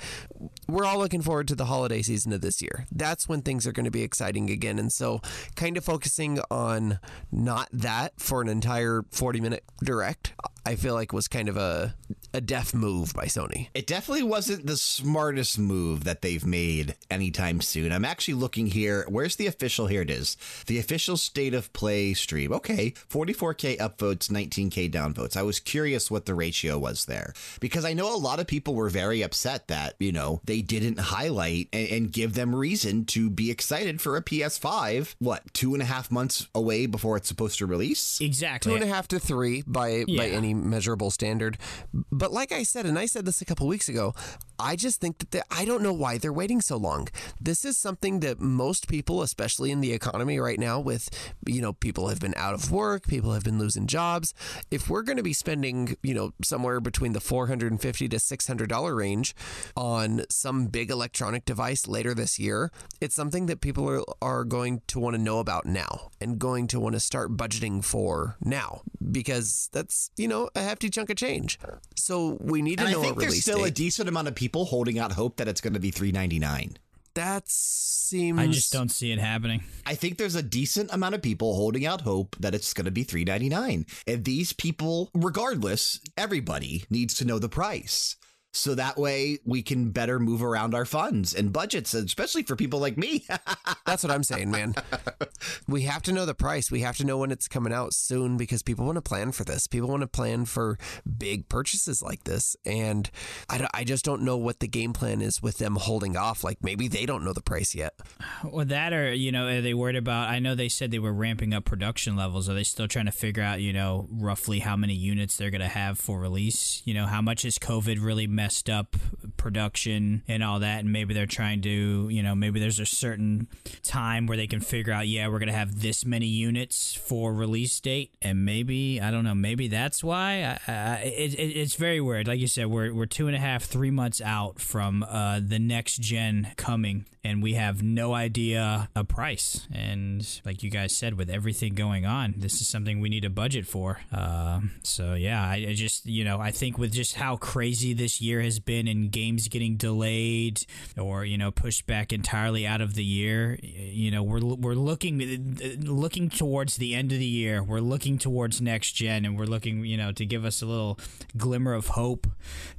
We're all looking forward to the holiday season of this year. That's when things are going to be exciting again. And so, kind of focusing on not that for an entire 40 minute direct, I feel like was kind of a, a deaf move by Sony. It definitely wasn't the smartest move that they've made anytime soon. I'm actually looking here. Where's the official? Here it is. The official state of play stream. Okay, 44K upvotes, 19K downvotes. I was curious what the ratio was there because I know a lot of people were very upset that, you know, they didn't highlight and, and give them reason to be excited for a PS5. What, two and a half months away before it's supposed to release? exactly. two and a half to three by by Yeah. any measurable standard. But like I said, and I said this a couple weeks ago, I just think that they, I don't know why they're waiting so long. This is something that most people, especially in the economy right now, with you know people have been out of work, people have been losing jobs. If we're going to be spending you know somewhere between the four hundred and fifty to six hundred dollar range on some big electronic device later this year, it's something that people are, are going to want to know about now and going to want to start budgeting for now because that's you know a hefty chunk of change. So we need to And I know think a there's release still a decent amount of people holding out hope that it's going to be 399. that seems. I just don't see it happening. I think there's a decent amount of people holding out hope that it's going to be 399. And these people, regardless, everybody needs to know the price. So that way we can better move around our funds and budgets, especially for people like me. That's what I'm saying, man. we have to know the price. We have to know when it's coming out soon because people want to plan for this. People want to plan for big purchases like this. And I, don't- I just don't know what the game plan is with them holding off. Like maybe they don't know the price yet. Well, that or you know, are they worried about? I know they said they were ramping up production levels. Are they still trying to figure out, you know, roughly how many units they're going to have for release? You know, how much is COVID really messed up production and all that, and maybe they're trying to, you know, maybe there's a certain time where they can figure out, yeah, we're gonna have this many units for release date, and maybe I don't know, maybe that's why. I, I, it, it's very weird. Like you said, we're we're two and a half, three months out from uh, the next gen coming, and we have no idea a price. And like you guys said, with everything going on, this is something we need a budget for. Uh, so yeah, I, I just you know I think with just how crazy this year has been and games getting delayed or you know pushed back entirely out of the year, you know we're we're looking looking towards the end of the year. We're looking towards next gen, and we're looking you know to give us a little glimmer of hope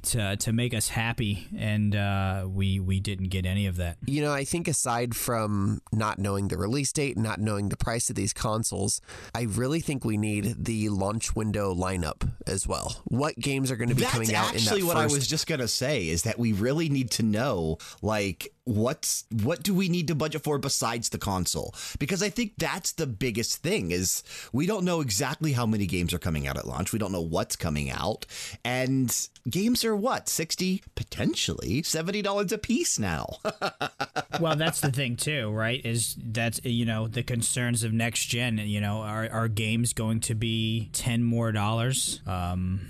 to to make us happy. And uh, we we didn't get any of that. You know, I think aside from not knowing the release date, not knowing the price of these consoles, I really think we need the launch window lineup as well. What games are going to be That's coming out in that actually what I first- just gonna say is that we really need to know like what's what do we need to budget for besides the console because i think that's the biggest thing is we don't know exactly how many games are coming out at launch we don't know what's coming out and games are what 60 potentially 70 dollars a piece now well, that's the thing too, right? Is that's you know the concerns of next gen. You know, are are games going to be ten more dollars? Um,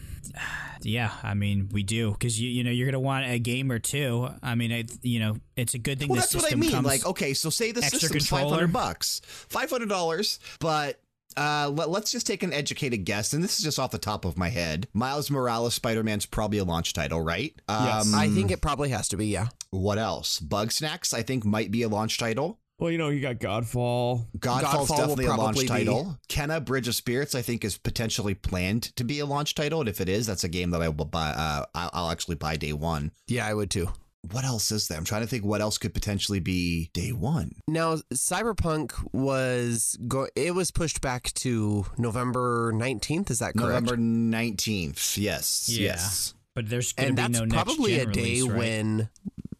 yeah, I mean we do because you you know you're gonna want a game or two. I mean, I, you know, it's a good thing. well the that's what i mean like okay so say the extra system's 500 bucks 500 dollars but uh, let, us just take an educated guess, and this is just off the top of my head. Miles Morales Spider Man's probably a launch title, right? Yes. Um, I think it probably has to be, yeah. What else? Bugsnax, I think, might be a launch title. Well, you know, you got Godfall. Godfall's Godfall will definitely a launch probably be- title. Kena Bridge of Spirits, I think, is potentially planned to be a launch title. And if it is, that's a game that I will buy. Uh, I'll I'll actually buy day one. Yeah, I would too. What else is there? I'm trying to think what else could potentially be day one. Now, Cyberpunk was go- it was pushed back to November 19th, is that correct? November 19th. Yes. Yeah. Yes. but there's gonna and be that's no next probably gen a day release, right? when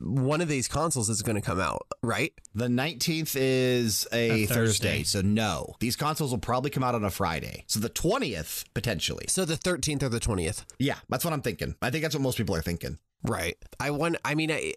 one of these consoles is going to come out, right? The 19th is a, A Thursday. Thursday. So, no. These consoles will probably come out on a Friday. So, the 20th, potentially. So the 13th or the 20th. Yeah, that's what I'm thinking. I think that's what most people are thinking. Right. I want I mean I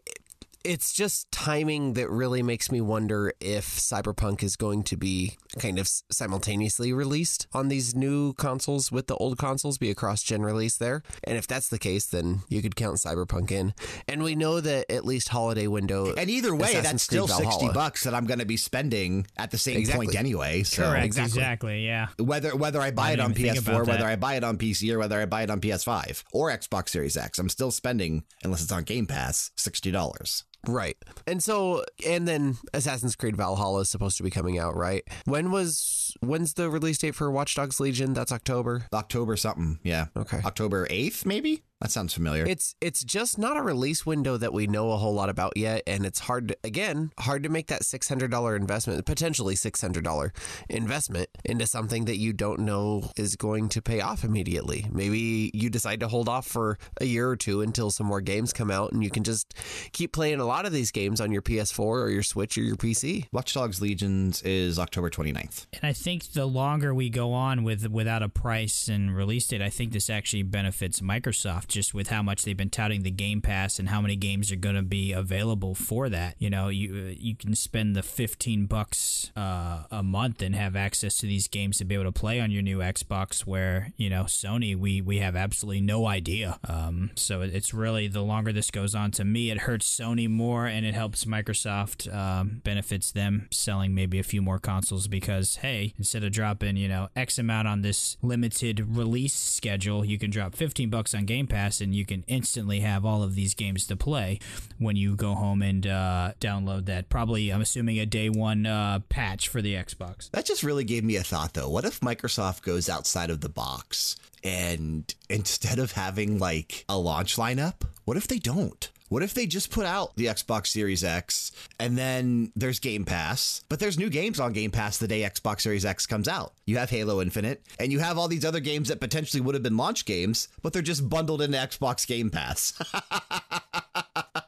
it's just timing that really makes me wonder if Cyberpunk is going to be kind of simultaneously released on these new consoles with the old consoles, be a cross gen release there. And if that's the case, then you could count Cyberpunk in. And we know that at least holiday window. And either way, Assassin's that's still Creed 60 bucks that I'm going to be spending at the same Exactly. point anyway. So Correct. Exactly. Exactly. Yeah. whether whether I buy I it on didn't even think PS4, whether. I buy it on PC, or whether I buy it on PS5 or Xbox Series X, I'm still spending, unless it's on Game Pass, $60. Right. And so and then Assassin's Creed Valhalla is supposed to be coming out, right? When was when's the release date for Watch Dogs Legion? That's October. October something. Yeah. Okay. October 8th, maybe? That sounds familiar. It's it's just not a release window that we know a whole lot about yet, and it's hard to, again hard to make that six hundred dollar investment, potentially six hundred dollar investment into something that you don't know is going to pay off immediately. Maybe you decide to hold off for a year or two until some more games come out, and you can just keep playing a lot of these games on your PS4 or your Switch or your PC. Watch Dogs Legions is October 29th. And I think the longer we go on with without a price and release date, I think this actually benefits Microsoft just with how much they've been touting the Game Pass and how many games are going to be available for that. You know, you uh, you can spend the 15 bucks uh, a month and have access to these games to be able to play on your new Xbox where, you know, Sony we we have absolutely no idea. Um, so it's really the longer this goes on to me it hurts Sony more and it helps Microsoft um, benefits them selling maybe a few more consoles because hey, instead of dropping, you know, X amount on this limited release schedule, you can drop 15 bucks on Game Pass and you can instantly have all of these games to play when you go home and uh, download that. Probably, I'm assuming a day one uh, patch for the Xbox. That just really gave me a thought, though. What if Microsoft goes outside of the box and instead of having like a launch lineup, what if they don't? What if they just put out the Xbox Series X and then there's Game Pass, but there's new games on Game Pass the day Xbox Series X comes out? You have Halo Infinite and you have all these other games that potentially would have been launch games, but they're just bundled into Xbox Game Pass.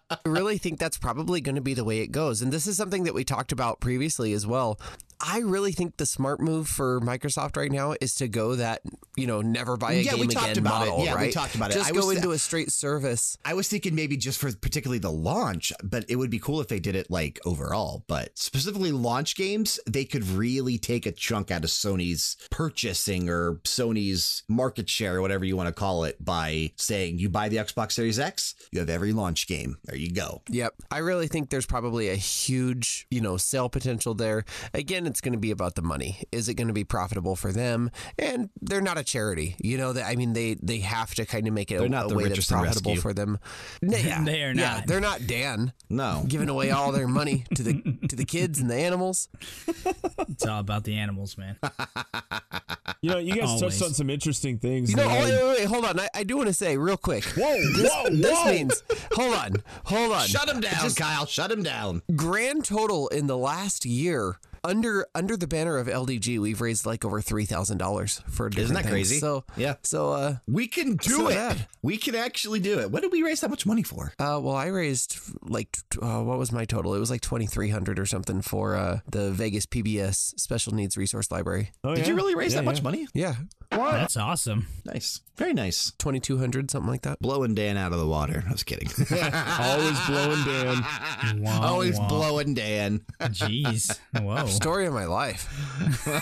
I really think that's probably going to be the way it goes. And this is something that we talked about previously as well. I really think the smart move for Microsoft right now is to go that you know, never buy a Yeah, we game talked again about it. model, Yeah, we talked about it. Just I go was- into a straight service. I was thinking maybe just for particularly the launch, but it would be cool if they did it like overall. But specifically launch games, they could really take a chunk out of Sony's purchasing or Sony's market share or whatever you want to call it by saying you buy the Xbox Series X, you have every launch game. There you go. Yep. I really think there's probably a huge, you know, sale potential there. Again, it's going to be about the money. Is it going to be profitable for them? And they're not a charity. You know, that I mean they they have to kind of make it They're a, not a the way that's Richardson profitable Rescue. for them. No, yeah, They are Yeah, not. they're not Dan No. giving away all their money to the to the kids and the animals. It's all about the animals, man. You know, you guys Always. touched on some interesting things. You know, that oh, I- wait, wait, wait, hold on. I, I do want to say real quick. Whoa, This, whoa, this whoa. means hold on, hold on. Shut him down, Just Kyle. Shut him down. grand total in the last year under under the banner of LDG, we've raised like over three thousand dollars for different Isn't that things. crazy? So Yeah. So uh, We can do So it. bad. We can actually do it. What did we raise that much money for? uh, well, I raised like uh, what was my total? It was like twenty three hundred or something for uh, the Vegas PBS Special Needs Resource Library. Oh, Did yeah? you really raise Yeah, that much money? Yeah, That's awesome. Nice. Very nice. twenty two hundred something like that. Blowing Dan out of the water. I was kidding. Always blowing Dan. Wow, Always wow. blowing Dan. Jeez. Whoa. Story of my life.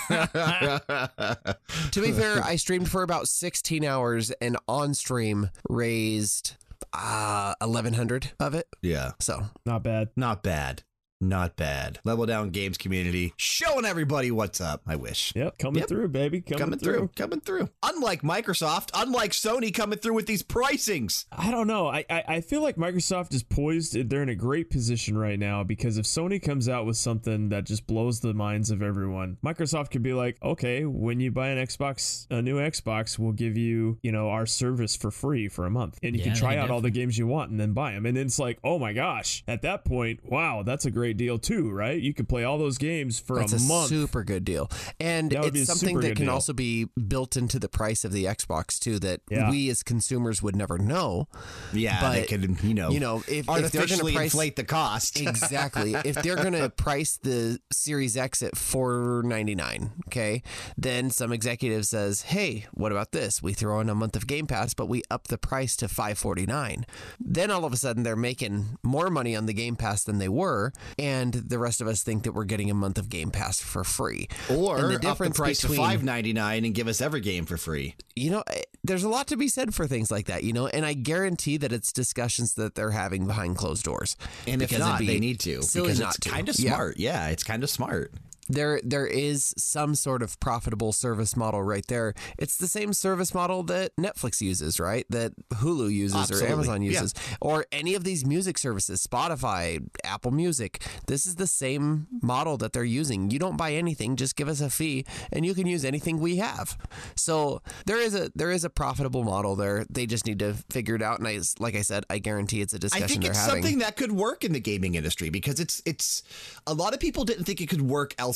to be fair, I streamed for about 16 hours and on stream raised uh, 1100 of it. Yeah. So Not bad. Not bad. Not bad. Level down games community showing everybody what's up. I wish. Yep, coming Yep. through, baby. Coming, Coming through. Coming through. Unlike Microsoft, unlike Sony coming through with these pricings. I don't know. I, I I feel like Microsoft is poised. They're in a great position right now because if Sony comes out with something that just blows the minds of everyone, Microsoft could be like, okay, when you buy an Xbox, a new Xbox, we'll give you, you know, our service for free for a month, and you Yeah, can try can out all the games you want and then buy them. And then it's like, oh my gosh, at that point, wow, that's a great deal too, right? You could play all those games for that's a a, month. super good deal. And That it's something that can deal. also be built into the price of the Xbox too that Yeah. we as consumers would never know. Yeah, But, they could, you know, you know, if- if they're gonna price- inflate the cost. exactly. if they're going to price the Series X at 499, okay? Then some executive says, "Hey, what about this? We throw in a month of Game Pass, but we up the price to 549." Then all of a sudden they're making more money on the Game Pass than they were, and the rest of us think that we're getting a month of Game Pass for free. or and the up the difference price between to five ninety nine and give us every game for free. you know, eh, there's a lot to be said for things like that, you know, and I guarantee that it's discussions that they're having behind closed doors. And if not, they need to because it's kind of Yeah. smart. Yeah, it's kind of smart. There there is some sort of profitable service model right there. It's the same service model that Netflix uses, right? That Hulu uses Absolutely. or Amazon Yeah. uses or any of these music services, Spotify, Apple Music. This is the same model that they're using. You don't buy anything, just give us a fee and you can use anything we have. So there is a there is a profitable model there. They just need to figure it out and I like I said, I guarantee it's a discussion I think it's having. something that could work in the gaming industry because it's it's a lot of people didn't think it could work elsewhere,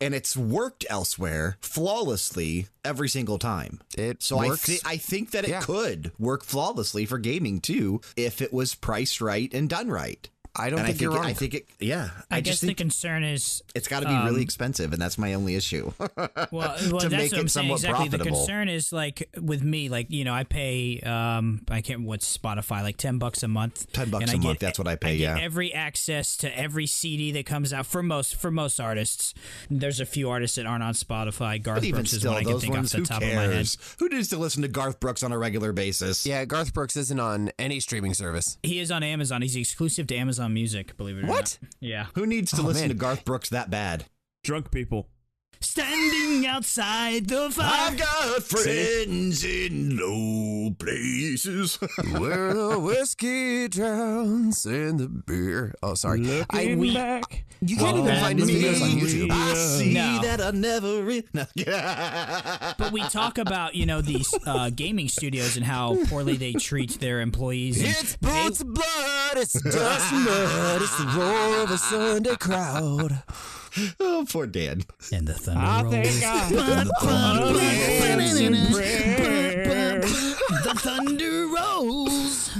and it's worked elsewhere flawlessly every single time. It so I works. thi- I think that it Yeah. could work flawlessly for gaming too if it was priced right and done right. I don't and think I think you're it, wrong. I think it. Yeah, I, I, guess just the concern is it's got to be really expensive, and that's my only issue. well, well to that's make what I'm it saying somewhat exactly. The profitable. concern is like with me, like you know, I pay um, I can't what's Spotify like ten bucks a month. 10 bucks and a I month, get- that's what I pay, I get yeah. every access to every CD that comes out for most for most artists. There's a few artists that aren't on Spotify. Garth but even Brooks is still, one I can those think off the who top of my head. cares? Who needs to listen to Garth Brooks on a regular basis? yeah, Garth Brooks isn't on any streaming service. He is on Amazon. He's exclusive to Amazon Music. Believe it or What? not. What? Yeah. Who needs to Oh, listen man. to Garth Brooks that bad? Drunk people. Standing outside the fire. I've got friends in low places. Where the whiskey drowns in the beer. Oh, sorry. I, Looking we, back. you can't even find his me. videos on YouTube. I see No. that I never. Re- no. But we talk about, you know, these uh, gaming studios and how poorly they treat their employees. It's boots of blood, it's dust and mud, it's the roar of a Sunday crowd. oh, poor Dan. And the thunder ah, I rolls. think I the thunder rolls.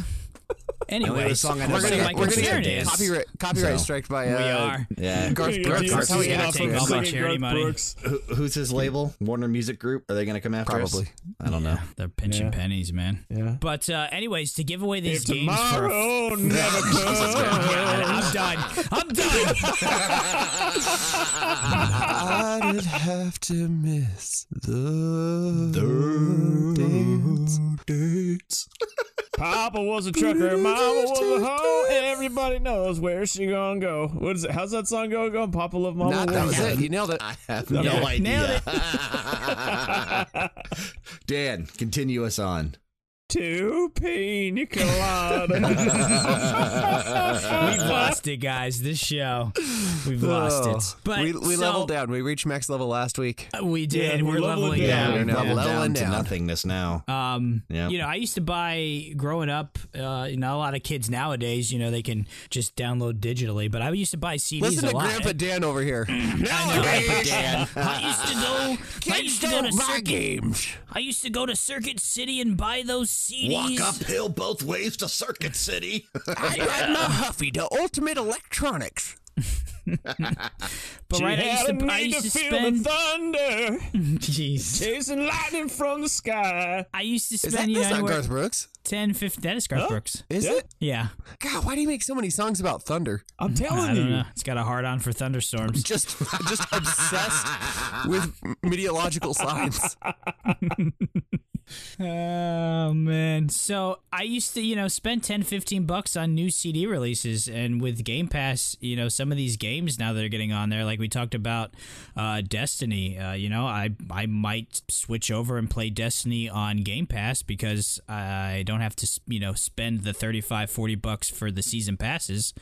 Anyway, the song I know We're gonna, my get, we're gonna get is copyright, copyright So- strike by uh, we are. Yeah. Garth Brooks. Jesus That's how he is gotta acts. take off all my charity Garth money. Brooks. Who's his label? Warner Music Group? Are they going to come after us? Probably. I don't know. They're pinching Yeah. pennies, man. Yeah. But uh, anyways, to give away these If games for tomorrow never comes. I'm done. I'm done. I did have to miss the, dates. Papa was a trucker, Mama was a hoe. Everybody knows where she gonna go. What is it? How's that song go? Go, Papa love Mama. Not, that was it. You nailed it. I have no Okay. idea. Nailed Dan, continue us on. Two pina colada. We've lost it, guys. This show, we've lost Oh. it. But we we so- leveled down. We reached max level last week. We did. Yeah, we're, we're leveling leveling down. down. We're now Level leveling down to nothingness now. Um, Yeah. you know, I used to buy growing up. Uh, you know, a lot of kids nowadays, you know, they can just download digitally. But I used to buy CDs Listen a to. Grandpa Dan over here. I know. I used to go. I used to go to circuit. games. I used to go to Circuit City and buy those CDs. Walk uphill both ways to Circuit City. I got my Huffy, to ultimate electronics. But She right, I used had to. a I need used to feel spend. the thunder, Jeez. chasing lightning from the sky. I used to Is spend that you know that's not anywhere Garth Brooks? 10, 15. That is Garth Huh? Brooks. Is Yeah. it? Yeah. God, why do you make so many songs about thunder? I'm I telling don't you. know. It's got a hard on for thunderstorms. Just just obsessed with meteorological signs. Oh man. So I used to, you know, spend 10, 15 bucks on new CD releases and with Game Pass, you know, some of these games now that are getting on there, like we talked about uh, Destiny, uh, you know, I I might switch over and play Destiny on Game Pass because I don't have to, you know, spend the 35 40 bucks for the season passes.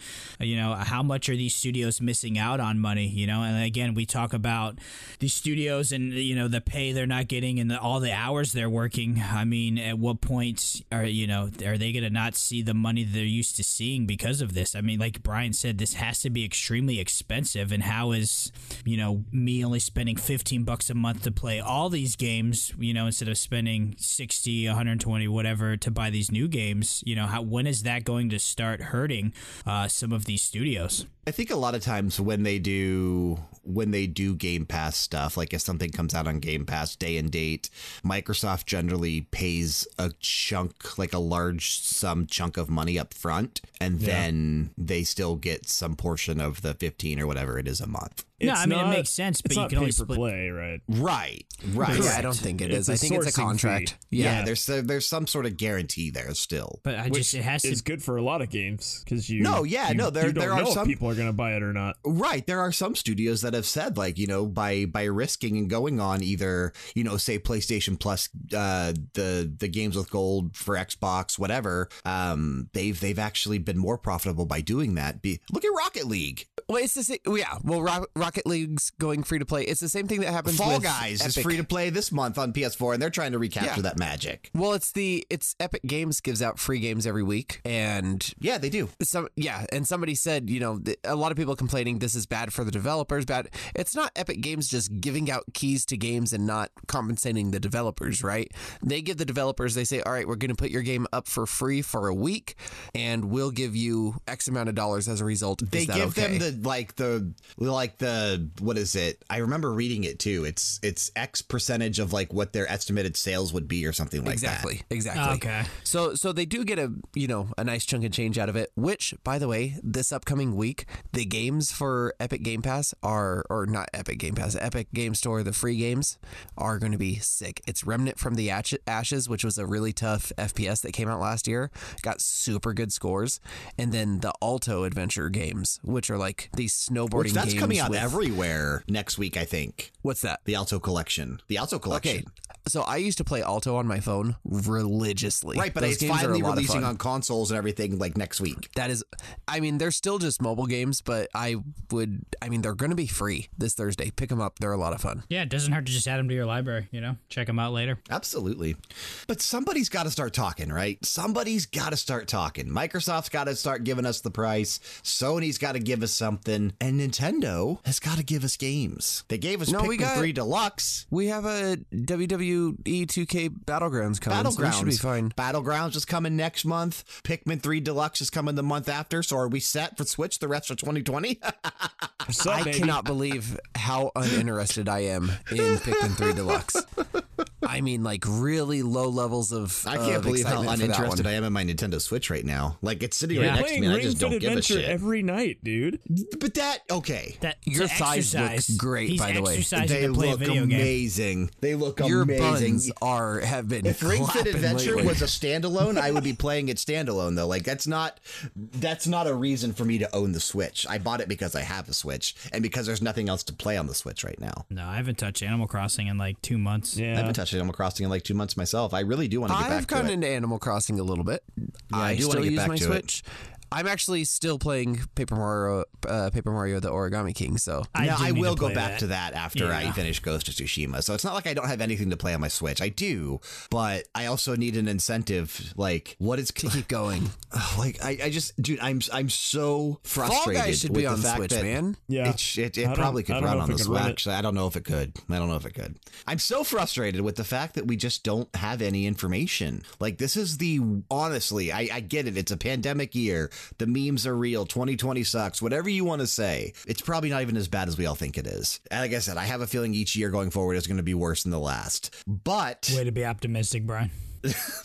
Uh, You know, how much are these studios missing out on money, you know? And again, we talk about these studios and you know the pay they're not getting and the, all the hours they're working. I mean, at what point are you know are they going to not see the money they're used to seeing because of this? I mean, like Brian said, this has to be extremely expensive. And how is you know me only spending fifteen bucks a month to play all these games? You know, instead of spending 60, 120, whatever to buy these new games. You know, how when is that going to start hurting uh, some of these studios? I think a lot of times when they do when they do Game Pass stuff, like if something comes out on Game Pass day and date, Microsoft generally pays a chunk, like a large sum chunk of money up front, and then they still get some portion of the fifteen or whatever it is a month. No, It's I mean, it makes sense, but it's you not can only per split- play, right? Right, right. Yeah, I don't think it It's is. a I think it's a contract. Yeah, Yeah. there's there's some sort of guarantee there still. But I Which just it has to is good for a lot of games because you. No, yeah, you- no, there- you don't there are know some- if people are going to buy it or not. Right. There are some studios that have said, like, you know, by by risking and going on either, you know, say PlayStation Plus, uh, the the games with gold for Xbox, whatever, um, they've they've actually been more profitable by doing that. Be, look at Rocket League. Well, it's the same. Yeah. Well, Ro- Rocket League's going free to play. It's the same thing that happens. Fall Guys is free to play this month on PS4, and they're trying to recapture Yeah. that magic. Well, it's the it's Epic Games gives out free games every week, and Yeah, they do. some yeah, and somebody said you know th- a lot of people complaining this is bad for the developers. Bad. It's not Epic Games just giving out keys to games and not compensating the developers, right? They give the developers. They say, all right, we're going to put your game up for free for a week, and we'll give you X amount of dollars as a result. They give okay? them the like the like the what is it? I remember reading it too. It's it's X percentage of like what their estimated sales would be or something like that. exactly, exactly. Okay. So so they do get a you know a nice chunk of change out of it. Which, by the way, this upcoming week, the games for Epic Game Pass are or not Epic Game Pass, Epic Game Store, the free games are going to be sick. It's Remnant from the Ash- Ashes, which was a really tough FPS that came out last year, got super good scores, and then the Alto Adventure games, which are like these snowboarding Which that's games. coming out with- everywhere next week, I think. What's that? The Alto Collection. The Alto Collection. Okay, so I used to play Alto on my phone religiously. Right, but Those it's games are a finally releasing on consoles and everything like next week. That is, I mean, they're still just mobile games, but I would, I mean, they're going to be free this Thursday. Pick them up; they're a lot of fun. Yeah, it doesn't hurt to just add them to your library, you know? Check them out later. Absolutely. But somebody's got to start talking, right? Somebody's got to start talking. Microsoft's got to start giving us the price. Sony's got to give us something. And Nintendo has got to give us games. They gave us No, we Pikmin got- 3 Deluxe. We have a new E2K Battlegrounds coming. So we Battlegrounds. should be fine. Battlegrounds is coming next month. Pikmin 3 Deluxe is coming the month after. So are we set for Switch the rest of 2020? What's up, I baby? cannot believe how uninterested I am in Pikmin 3 Deluxe. I mean, like really low levels of. I can't of believe how excitement for that uninterested. I am in my Nintendo Switch right now. Like it's sitting Yeah. right next to me. and I just Fit don't give a Adventure shit. every night, dude. But that okay. That Your to thighs look great, He's by the way. They look a video game. amazing. They look Your amazing. buns are have been. If Ring Fit Adventure lately. was a standalone, I would be playing it standalone though. Like that's not that's not a reason for me to own the Switch. I bought it because I have a Switch and because there's nothing else to play on the Switch right now. No, I haven't touched Animal Crossing in like two months. Yeah, I haven't touched Animal Crossing in like two months myself. I really do want to get back. I've back to gotten into Animal Crossing a little bit. I I, do wanna still get use back my to it. Switch. I'm actually still playing Paper Mario, uh, Paper Mario: The Origami King. So I now I will go back that. to that after I finish Ghost of Tsushima. So it's not like I don't have anything to play on my Switch. I do, but I also need an incentive. Like what is to keep going. like I, I just dude I'm I'm so frustrated. Fall frustrated Guys should with be the on fact Switch, that man. Yeah. it, it, it probably could run on it the Switch. I don't know if it could. I don't know if it could. I'm so frustrated with the fact that we just don't have any information. Like this is the honestly, I, I get it. It's a pandemic year. The memes are real. 2020 sucks. Whatever you want to say, it's probably not even as bad as we all think it is. And like I said, I have a feeling each year going forward is going to be worse than the last. But Way to be optimistic, Brian.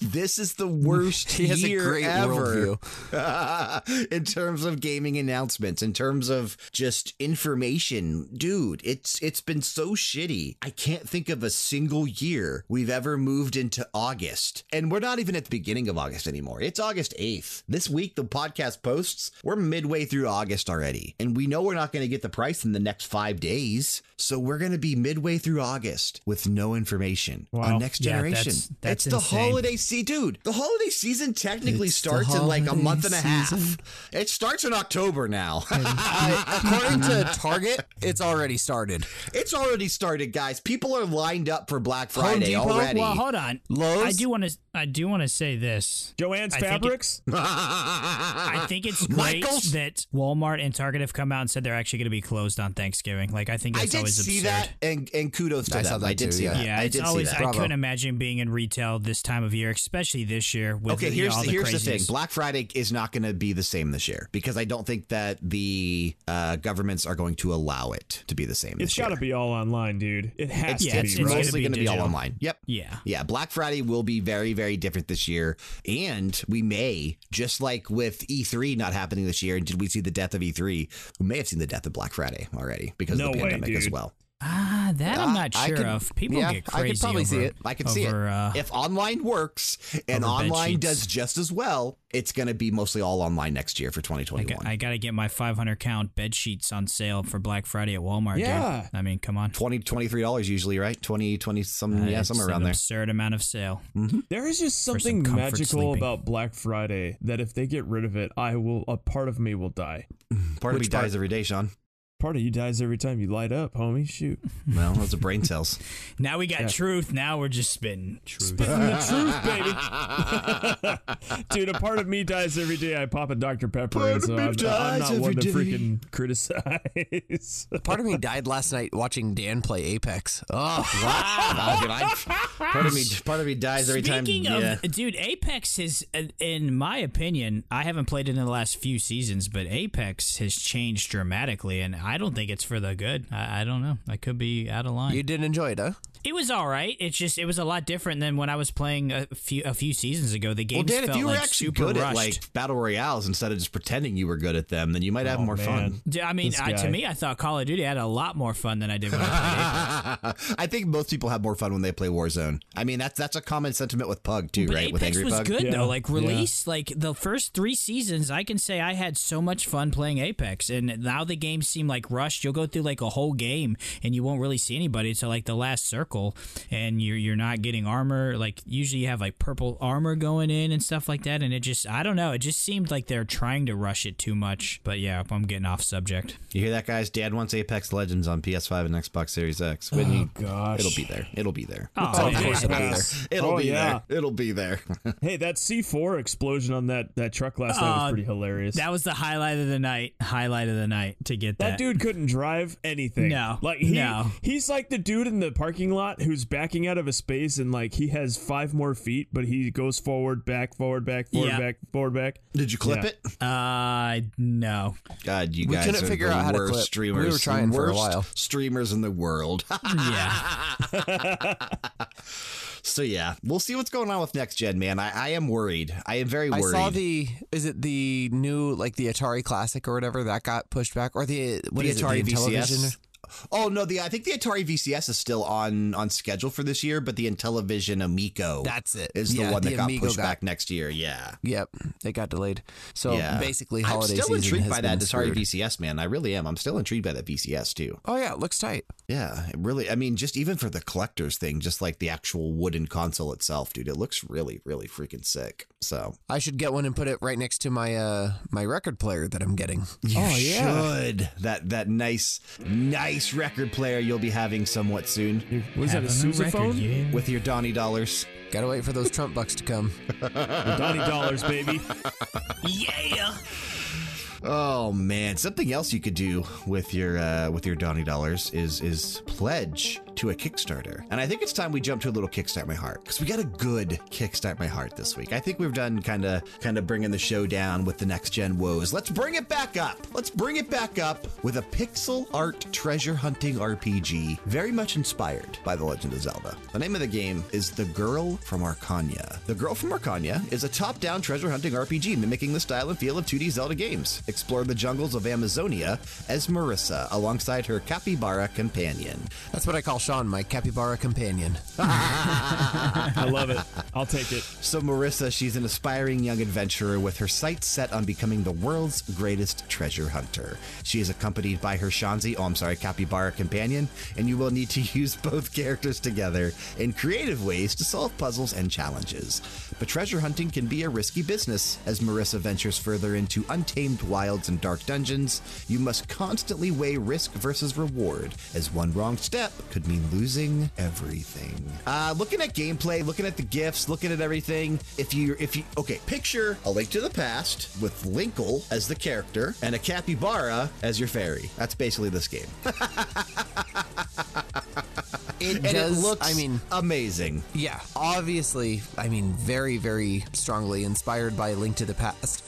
This is the worst He has a year great ever worldview. in terms of gaming announcements, in terms of just information. Dude, it's it's been so shitty. I can't think of a single year we've ever moved into August. And we're not even at the beginning of August anymore. It's August 8th. This week the podcast posts, we're midway through August already. And we know we're not going to get the price in the next 5 days. So we're going to be midway through August with no information Wow. on next Yeah, generation. that's- that's it's the. Holiday season, dude. The holiday season technically It's starts in like a month and a half. season. It starts in October now. According to Target, it's already started. it's already started, guys. People are lined up for Black Friday Depot? already. Well, hold on. Lowe's? I do want to. I do want to say this. Joanne's I think it- Fabrics? I think it's great Michaels? that Walmart and Target have come out and said they're actually going to be closed on Thanksgiving. Like I think I that's did always see absurd. that, and and kudos to I them. saw that I did too, see yeah. that. Yeah, I it's did always. see I that. Bravo. couldn't imagine being in retail this time of year, especially this year. With Okay, you here's all the, the here's the thing. Black Friday is not going to be the same this year because I don't think that the uh, governments are going to allow it to be the same. It's this year. got to be all online, dude. It has It's, to it's be, it's right? mostly gonna be all online. Yep. Yeah. Yeah, Black Friday will be very, very different this year. And we may, just like with E3 not happening this year, And did we see the death of E3? We may have seen the death of Black Friday already because No of the way, pandemic as well. That I'm Uh, not sure could- of. People yeah, get I could probably over, see it. I can see it. Uh, if online works and online sheets. does just as well, it's going to be mostly all online next year for I 2021. I got to get my 500 count bed sheets on sale for Black Friday at Walmart. Yeah. dude. I mean, come on. 20 $23 usually, right? 20 20 some yeah, It's somewhere an around there. Absurd amount of sale. There is just something comfort magical sleeping. about Black Friday that if they get rid of it, I will. A part of me will die. Part of me part? dies every day, Sean. Part of you dies every time you light up, homie. Shoot. Well, those are brain cells. Now we got truth. Now we're just spitting truth. Spitting the truth, baby. Dude, a part of me dies every day. I pop a Dr. Pepper, Part and of so me I'm, I'm dies not one every to day. freaking criticize. Part of me died last night watching Dan play Apex. Oh, Wow, dude, I- part of me, part of me dies every time. Speaking yeah. of, dude, Apex has, uh, in my opinion, I haven't played it in the last few seasons, but Apex has changed dramatically, and I don't think it's for the good. I, I don't know. I could be out of line. you did enjoy it, huh? it was all right. It's just it was a lot different than when I was playing a few a few seasons ago. The game Well, Dan, felt if you were like actually super good rushed. at like battle royales instead of just pretending you were good at them, then you might have Oh, more man. fun. I mean, I, to me, I thought Call of Duty had a lot more fun than I did when I played Apex. I think most people have more fun when they play Warzone. I mean, that's that's a common sentiment with Pug too, But right? with Apex Angry was Pug. good Yeah, though. Like yeah. release, like the first three seasons, I can say I had so much fun playing Apex. And now the games seem like rushed. You'll go through like a whole game and you won't really see anybody until like the last circle, and you're you're not getting armor. Like usually you have like purple armor going in and stuff like that. And it just I don't know. It just seemed like they're trying to rush it too much. But yeah, I'm getting off subject. You hear that, guys? Dad wants Apex Legends on PS5 and Xbox Series X. When you, gosh. it'll be there. It'll be there. Oh, of it'll be there. It'll Oh, be yeah. there. It'll be there. Hey, that C4 explosion on that, that truck last night Uh, was pretty hilarious. That was the highlight of the night. Highlight of the night to get that. that dude dude couldn't drive anything. No. like he, No. he's like the dude in the parking lot who's backing out of a space and like he has five more feet, but he goes forward, back, forward, back, forward, Yeah. back, forward, back. Did you clip Yeah. it? Uh, no. God, you We guys couldn't are figure the out how to worst clip. streamers. We were trying for a while. Streamers in the world. Yeah. so yeah, we'll see what's going on with next gen, man. I, I am worried. I am very worried. I saw the is it the new like the Atari Classic or whatever that got pushed back or the what the is Atari it, the VCS. Oh no, the I think the Atari VCS is still on on schedule for this year, but the Intellivision Amico That's it. is the Yeah, one that the got Amigo pushed got- back next year. Yeah. Yep, it got delayed. So yeah. basically, holiday I'm still intrigued by that Atari. VCS, man. I really am. I'm still intrigued by that VCS too. Oh yeah, it looks tight. Yeah, it really. I mean, just even for the collector's thing, just like the actual wooden console itself, dude, it looks really, really freaking sick. So I should get one and put it right next to my uh my record player that I'm getting. you Oh, yeah. should that that nice, nice record player you'll be having somewhat soon Was that a sousaphone? yeah. with your Donny dollars. Gotta wait for those Trump bucks to come. The Donnie Dollars, baby. Yeah. Oh man, something else you could do with your uh, with your Donny dollars is is pledge to a Kickstarter. And I think it's time we jump to a little Kickstart My Heart because we got a good Kickstart My Heart this week. I think we've done kind of kind of bringing the show down with the next gen woes. Let's bring it back up. Let's bring it back up with a pixel art treasure hunting RPG, very much inspired by The Legend of Zelda. The name of the game is The Girl from Arkanya. The Girl from Arkanya is a top-down treasure hunting RPG mimicking the style and feel of 2D Zelda games. Explore the jungles of Amazonia as Marissa alongside her capybara companion. That's what I call Sean, my capybara companion. I love it. I'll take it. So, Marissa, she's an aspiring young adventurer with her sights set on becoming the world's greatest treasure hunter. She is accompanied by her Shanzi, oh, I'm sorry, capybara companion, and you will need to use both characters together in creative ways to solve puzzles and challenges. But treasure hunting can be a risky business. As Marissa ventures further into untamed wilds and dark dungeons, you must constantly weigh risk versus reward, as one wrong step could mean losing everything. Uh, looking at gameplay, looking at the gifs, looking at everything. If you, if you, okay, picture a Link to the Past with Linkle as the character and a capybara as your fairy. That's basically this game. It And does. it looks, I mean, amazing. Yeah, obviously, I mean, very, very strongly inspired by Link to the Past.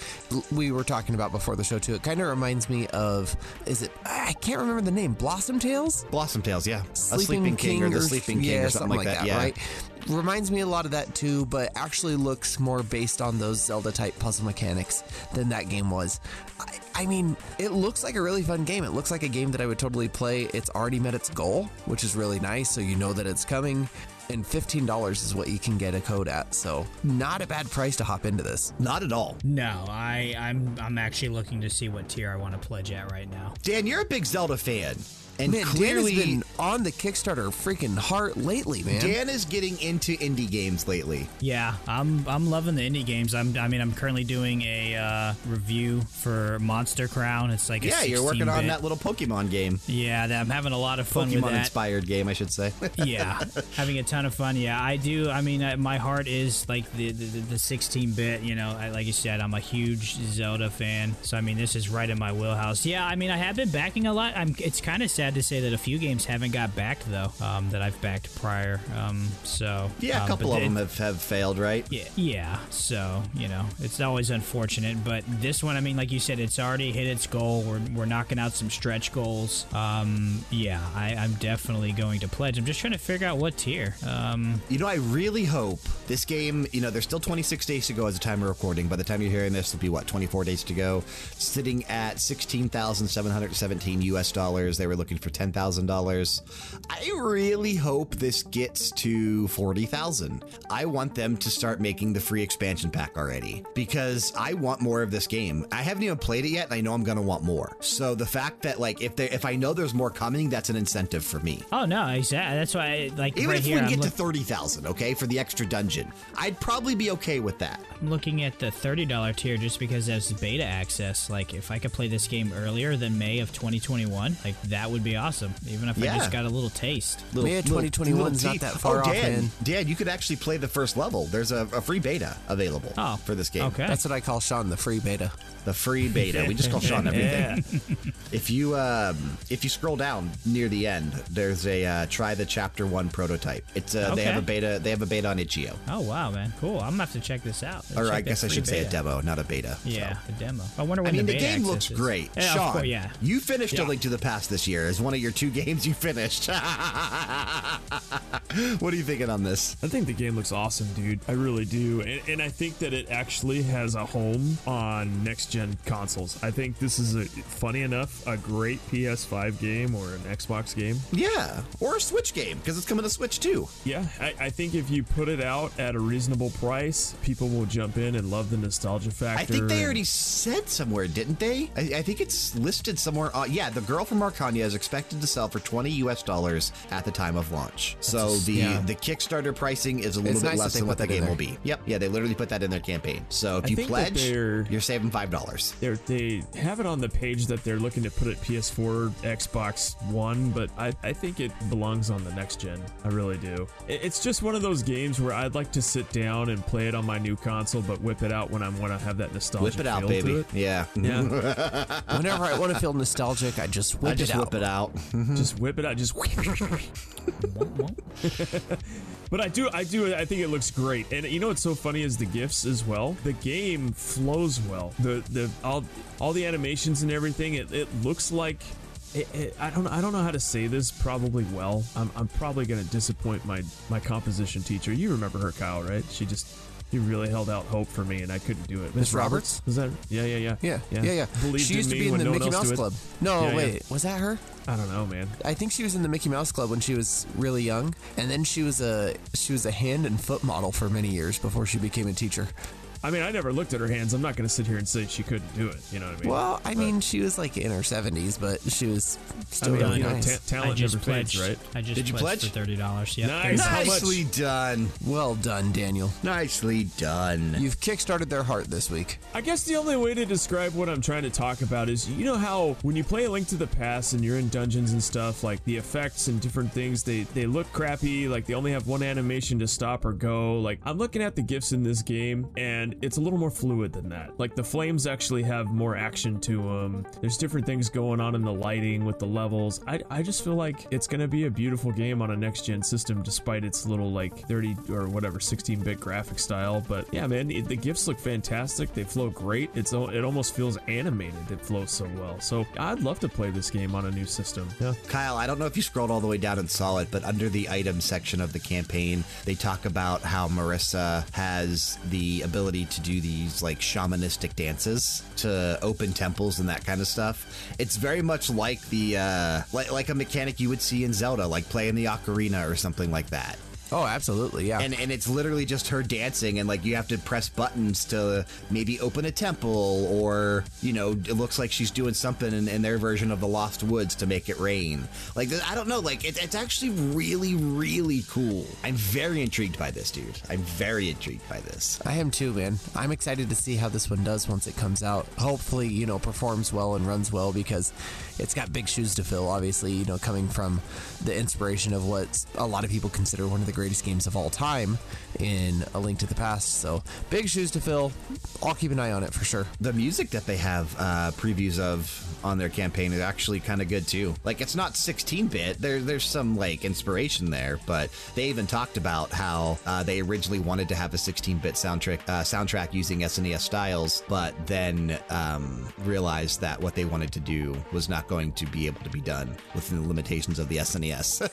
We were talking about before the show too. It kind of reminds me of, is it? I can't remember the name. Blossom Tales. Blossom Tales, yeah. a Sleeping King, or the Sleeping King yeah, or something, like that. yeah. right? Reminds me a lot of that too, but actually looks more based on those Zelda type puzzle mechanics than that game was. I, I mean, it looks like a really fun game. It looks like a game that I would totally play. It's already met its goal, which is really nice, so you know that it's coming. And $15 is what you can get a code at, so not a bad price to hop into this. Not at all. No, I, I'm I'm actually looking to see what tier I want to pledge at right now. Dan, you're a big Zelda fan. And Man, clearly, Dan has been on the Kickstarter freaking heart lately, man. Dan is getting into indie games lately. Yeah, I'm I'm loving the indie games. I'm I mean I'm currently doing a uh, review for Monster Crown. It's like a Yeah, you're working on that little Pokemon game. Yeah, that, I'm having a lot of fun with Pokemon that. inspired game, I should say. yeah, having a ton of fun. Yeah, I do. I mean, I, my heart is like the the, the 16-bit. You know, I, like you said, I'm a huge Zelda fan. So I mean, this is right in my wheelhouse. Yeah, I mean, I have been backing a lot. I'm. It's kind of sad to say that a few games haven't got backed though. Um, that I've backed prior. Um, so yeah, a um, couple of it- them have, have failed, right? yeah, yeah. So you know, it's always unfortunate, but this one, I mean, like you said, it's already hit its goal. We're, we're knocking out some stretch goals. Um, yeah, I, I'm definitely going to pledge. I'm just trying to figure out what tier. Um, You know, I really hope this game, you know, there's still 26 days to go as the time of recording. By the time you're hearing this, it'll be what, 24 days to go? Sitting at 16,717 US dollars. They were looking for $10,000. I really hope this gets to 40,000. I want them to start making the free expansion pack already because I want more of this game. I haven't even played it yet, and I know I'm going to want more. So the fact that, like, if there, if I know there's more coming, that's an incentive for me. oh no, exactly. That's why, I, like, Even right if here, we can I'm, get to thirty thousand, okay, for the extra dungeon, I'd probably be okay with that. I'm looking at the thirty dollar tier just because there's beta access. Like, if I could play this game earlier than May of 2021, like that would be awesome, even if I just got a little taste. Little- Yeah, little- 2021 's little not that far oh, off, Dan, man. Dan, you could actually play the first level. There's a, a free beta available Oh, for this game. Okay. That's what I call Sean the free beta. The free beta. We just call Sean everything. Yeah. If you um, if you scroll down near the end, there's a uh, try the chapter one prototype. It's uh, they have a beta. They have a beta on itch.io. oh wow, man, cool. I'm gonna have to check this out. Or I guess I free should say a demo, not a beta. Yeah, So. the demo. I wonder I mean, the, the, game looks is. great. Yeah, of Sean, course, yeah. you finished Yeah. A Link to the Past this year as one of your two games you finished. what are you thinking on this? I think the game looks awesome, dude. I really do. And, and I think that it actually has a home on next gen consoles. I think this is a funny enough, a great PS5 game or an Xbox game. Yeah, or a Switch game because it's coming to Switch too. Yeah, I, I think if you put it out at a reasonable price, people will jump in and love the nostalgia factor. I think they already said somewhere, didn't they? I, I think it's listed somewhere. Uh, yeah, the girl from Arkanya is expected to sell for 20 US dollars at the time of launch. so just- the yeah. the Kickstarter pricing is a little It's bit nice less than what the that in game will be. Yep, yeah, they literally put that in their campaign. So if I you pledge, you're saving five dollars. They're, have it on the page that they're looking to put it PS4, Xbox One, but I, I think it belongs on the next gen. I really do. It- It's just one of those games where I'd like to sit down and play it on my new console, but whip it out when I want to have that nostalgia. Whip it out, feel baby. it. Yeah, Yeah, Whenever I want to feel nostalgic, I just whip I just it out. whip it out. Mm-hmm. just whip it out. Just. But I do, I do, I think it looks great, and you know what's so funny is the gifs as well. The game flows well. The the all all the animations and everything. It, it looks like. It, it, I don't I don't know how to say this probably well. I'm, I'm probably gonna disappoint my my composition teacher. You remember her, Kyle, right? She just he really held out hope for me, and I couldn't do it. Miss Roberts? Was that? Yeah, yeah, yeah, Yeah, yeah, yeah. Believed she used in to be in the no Mickey Mouse. Club. No, Yeah, yeah. wait, was that her? I don't know, man. I think she was in the Mickey Mouse Club when she was really young, and then she was a she was a hand and foot model for many years before she became a teacher. I mean, I never looked at her hands. I'm not going to sit here and say she couldn't do it. You know what I mean? Well, I mean, she was like in her seventies, but she was I still mean, really you know, nice. ta- talent I just never fades, pledged. right? I just Did you pledged pledge? for thirty dollars. Yep. Nice. there you go. How much? Nicely done. well done, Daniel. Nicely done. You've kickstarted their heart this week. I guess the only way to describe what I'm trying to talk about is you know how when you play a Link to the Past and you're in dungeons and stuff, like the effects and different things, they they look crappy. Like they only have one animation to stop or go. Like I'm looking at the gifs in this game, and it's a little more fluid than that. Like the flames actually have more action to them. There's different things going on in the lighting with the levels. I I just feel like it's gonna be a beautiful game on a next gen system, despite its little like 30 or whatever 16 bit graphic style. But yeah, man, it, the gifs look fantastic. They flow great. It's it almost feels animated. It flows so well. So I'd love to play this game on a new system. Yeah. Kyle, I don't know if you scrolled all the way down and saw it, but under the item section of the campaign, they talk about how Marissa has the ability to do these like shamanistic dances to open temples and that kind of stuff. It's very much like the uh, like like a mechanic you would see in Zelda, like playing the ocarina or something like that. Oh, absolutely, yeah. And and it's literally just her dancing, and like you have to press buttons to maybe open a temple, or you know, it looks like she's doing something in, in their version of the Lost Woods to make it rain. Like I don't know, like it, it's actually really really cool. I'm very intrigued by this, dude. I'm very intrigued by this. I am too, man. I'm excited to see how this one does once it comes out. Hopefully, you know, performs well and runs well because it's got big shoes to fill. Obviously, you know, coming from the inspiration of what a lot of people consider one of the greatest games of all time in A Link to the Past. So, big shoes to fill. I'll keep an eye on it for sure. The music that they have uh, previews of on their campaign is actually kind of good too. Like it's not 16-bit. There, there's some like inspiration there, but they even talked about how uh, they originally wanted to have a 16-bit soundtrack uh, soundtrack using SNES styles, but then um, realized that what they wanted to do was not going to be able to be done within the limitations of the SNES.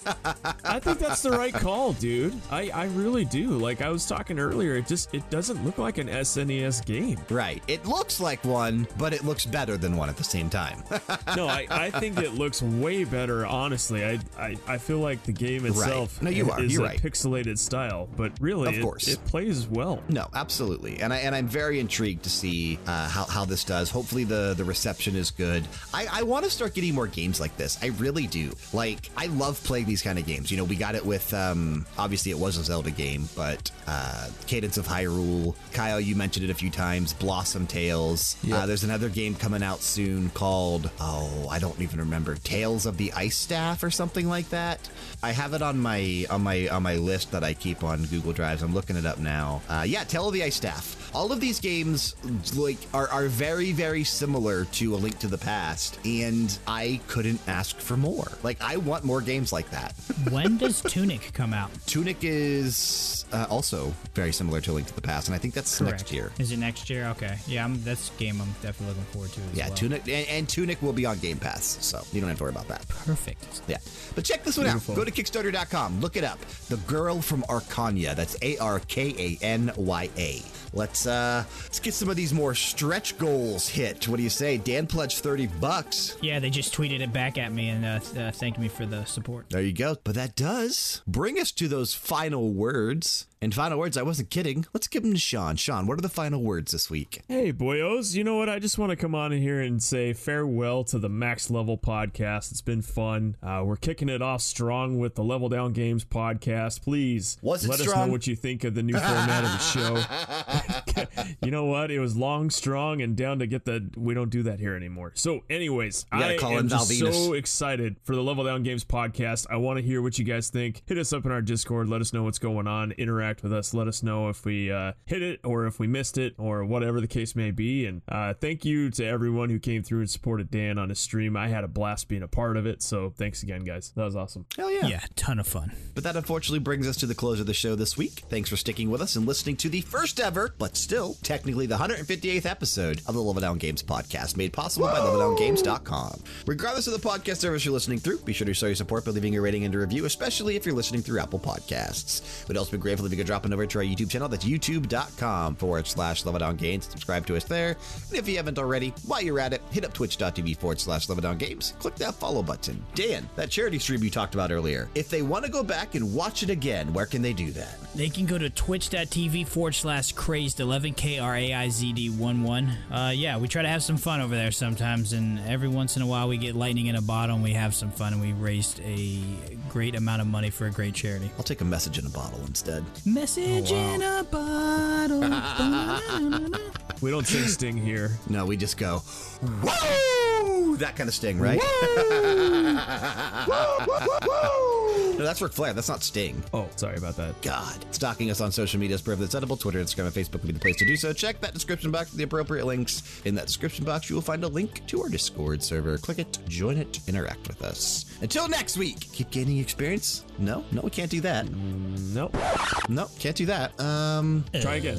I think that's the right call, dude. I, I really do. Like I was talking earlier, it just it doesn't look like an SNES game. right. It looks like one, but it looks better than one at the same time. No, I, I think it looks way better. Honestly, I, I I feel like the game itself right. No, you are. is You're a right. pixelated style, but really, Of it- course. it, plays well. No, absolutely, and I and I'm very intrigued to see uh, how how this does. Hopefully, the the reception is good. I I want to start getting more games like this. I really do. Like I love playing these kind of games. You know, we got it with um obviously it was a Zelda game, but uh, Cadence of Hyrule. Kyle, you mentioned it a few times. Blossom Tales. Yep. Uh, there's another game coming out soon called called oh I don't even remember Tales of the Ice Staff or something like that. I have it on my on my on my list that I keep on Google Drives. I'm looking it up now. Uh, yeah, Tale of the Ice Staff. All of these games like are, are very very similar to A Link to the Past, and I couldn't ask for more. Like I want more games like that. when does Tunic come out? Tunic is uh, also very similar to A Link to the Past, and I think that's next year. Is it next year? Okay. Yeah, I'm, that's a game I'm definitely looking forward to as Yeah, well. Tunic and, and Tunic will be on Game Pass, so you don't have to worry about that. Perfect. Yeah. But check this one Beautiful. out. Go to Kickstarter.com. Look it up. The Girl from Arkanya. That's A R K A N Y A. Let's uh let's get some of these more stretch goals hit. What do you say? Dan pledged 30 bucks. Yeah, they just tweeted it back at me and uh, uh, thanked me for the support. There you go. But that does bring us to those final words. And final words, I wasn't kidding. Let's give them to Sean. Sean, what are the final words this week? Hey, boyos, you know what? I just want to come on in here and say farewell to the Max Level podcast. It's been fun. Uh, we're kicking it off strong with the Level Down Games podcast. Please let us know what you think of the new format of the show. you know what? It was long, strong, and down to get the. We don't do that here anymore. So, anyways, I call am just so excited for the Level Down Games podcast. I want to hear what you guys think. Hit us up in our Discord. Let us know what's going on. Interact with us. Let us know if we uh, hit it or if we missed it or whatever the case may be. And uh, thank you to everyone who came through and supported Dan on his stream. I had a blast being a part of it. So thanks again, guys. That was awesome. Hell yeah. Yeah, ton of fun. But that unfortunately brings us to the close of the show this week. Thanks for sticking with us and listening to the first ever, but still technically the 158th episode of the Level Down Games podcast, made possible by leveldowngames.com. Regardless of the podcast service you're listening through, be sure to show your support by leaving a rating and a review, especially if you're listening through Apple Podcasts. We'd also be grateful if you drop on over to our YouTube channel. That's youtube.com forward slash Level Down Games. Subscribe to us there. And if you haven't already, while you're at it, hit up twitch.tv forward slash Level Down Games. Click that follow button. Dan, that charity stream you talked about earlier, if they want to go back and watch it again, where can they do that? They can go to twitch.tv forward slash crazed 11 K R A I Z D 1 1. Uh, yeah, we try to have some fun over there sometimes, and every once in a while we get lightning in a bottle and we have some fun, and we raised a great amount of money for a great charity. I'll take a message in a bottle instead. Message oh, in a bottle. We don't sing Sting here. No, we just go, whoa! That kind of sting, right? no, that's Ric Flair. That's not Sting. Oh, sorry about that. God. Stalking us on social media is privileged edible. Twitter, Instagram, and Facebook would be the place to do so. Check that description box for the appropriate links. In that description box, you will find a link to our Discord server. Click it, join it, interact with us. Until next week, keep gaining experience. No, no, we can't do that. Nope. No, can't do that. Um, Try again.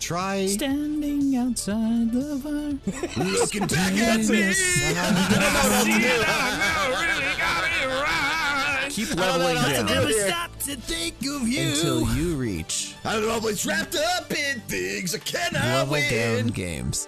Try Standing outside the bar. looking back at me. Keep leveling down Never stop to think of you. until you reach I'm always wrapped up in things I cannot level win. down games.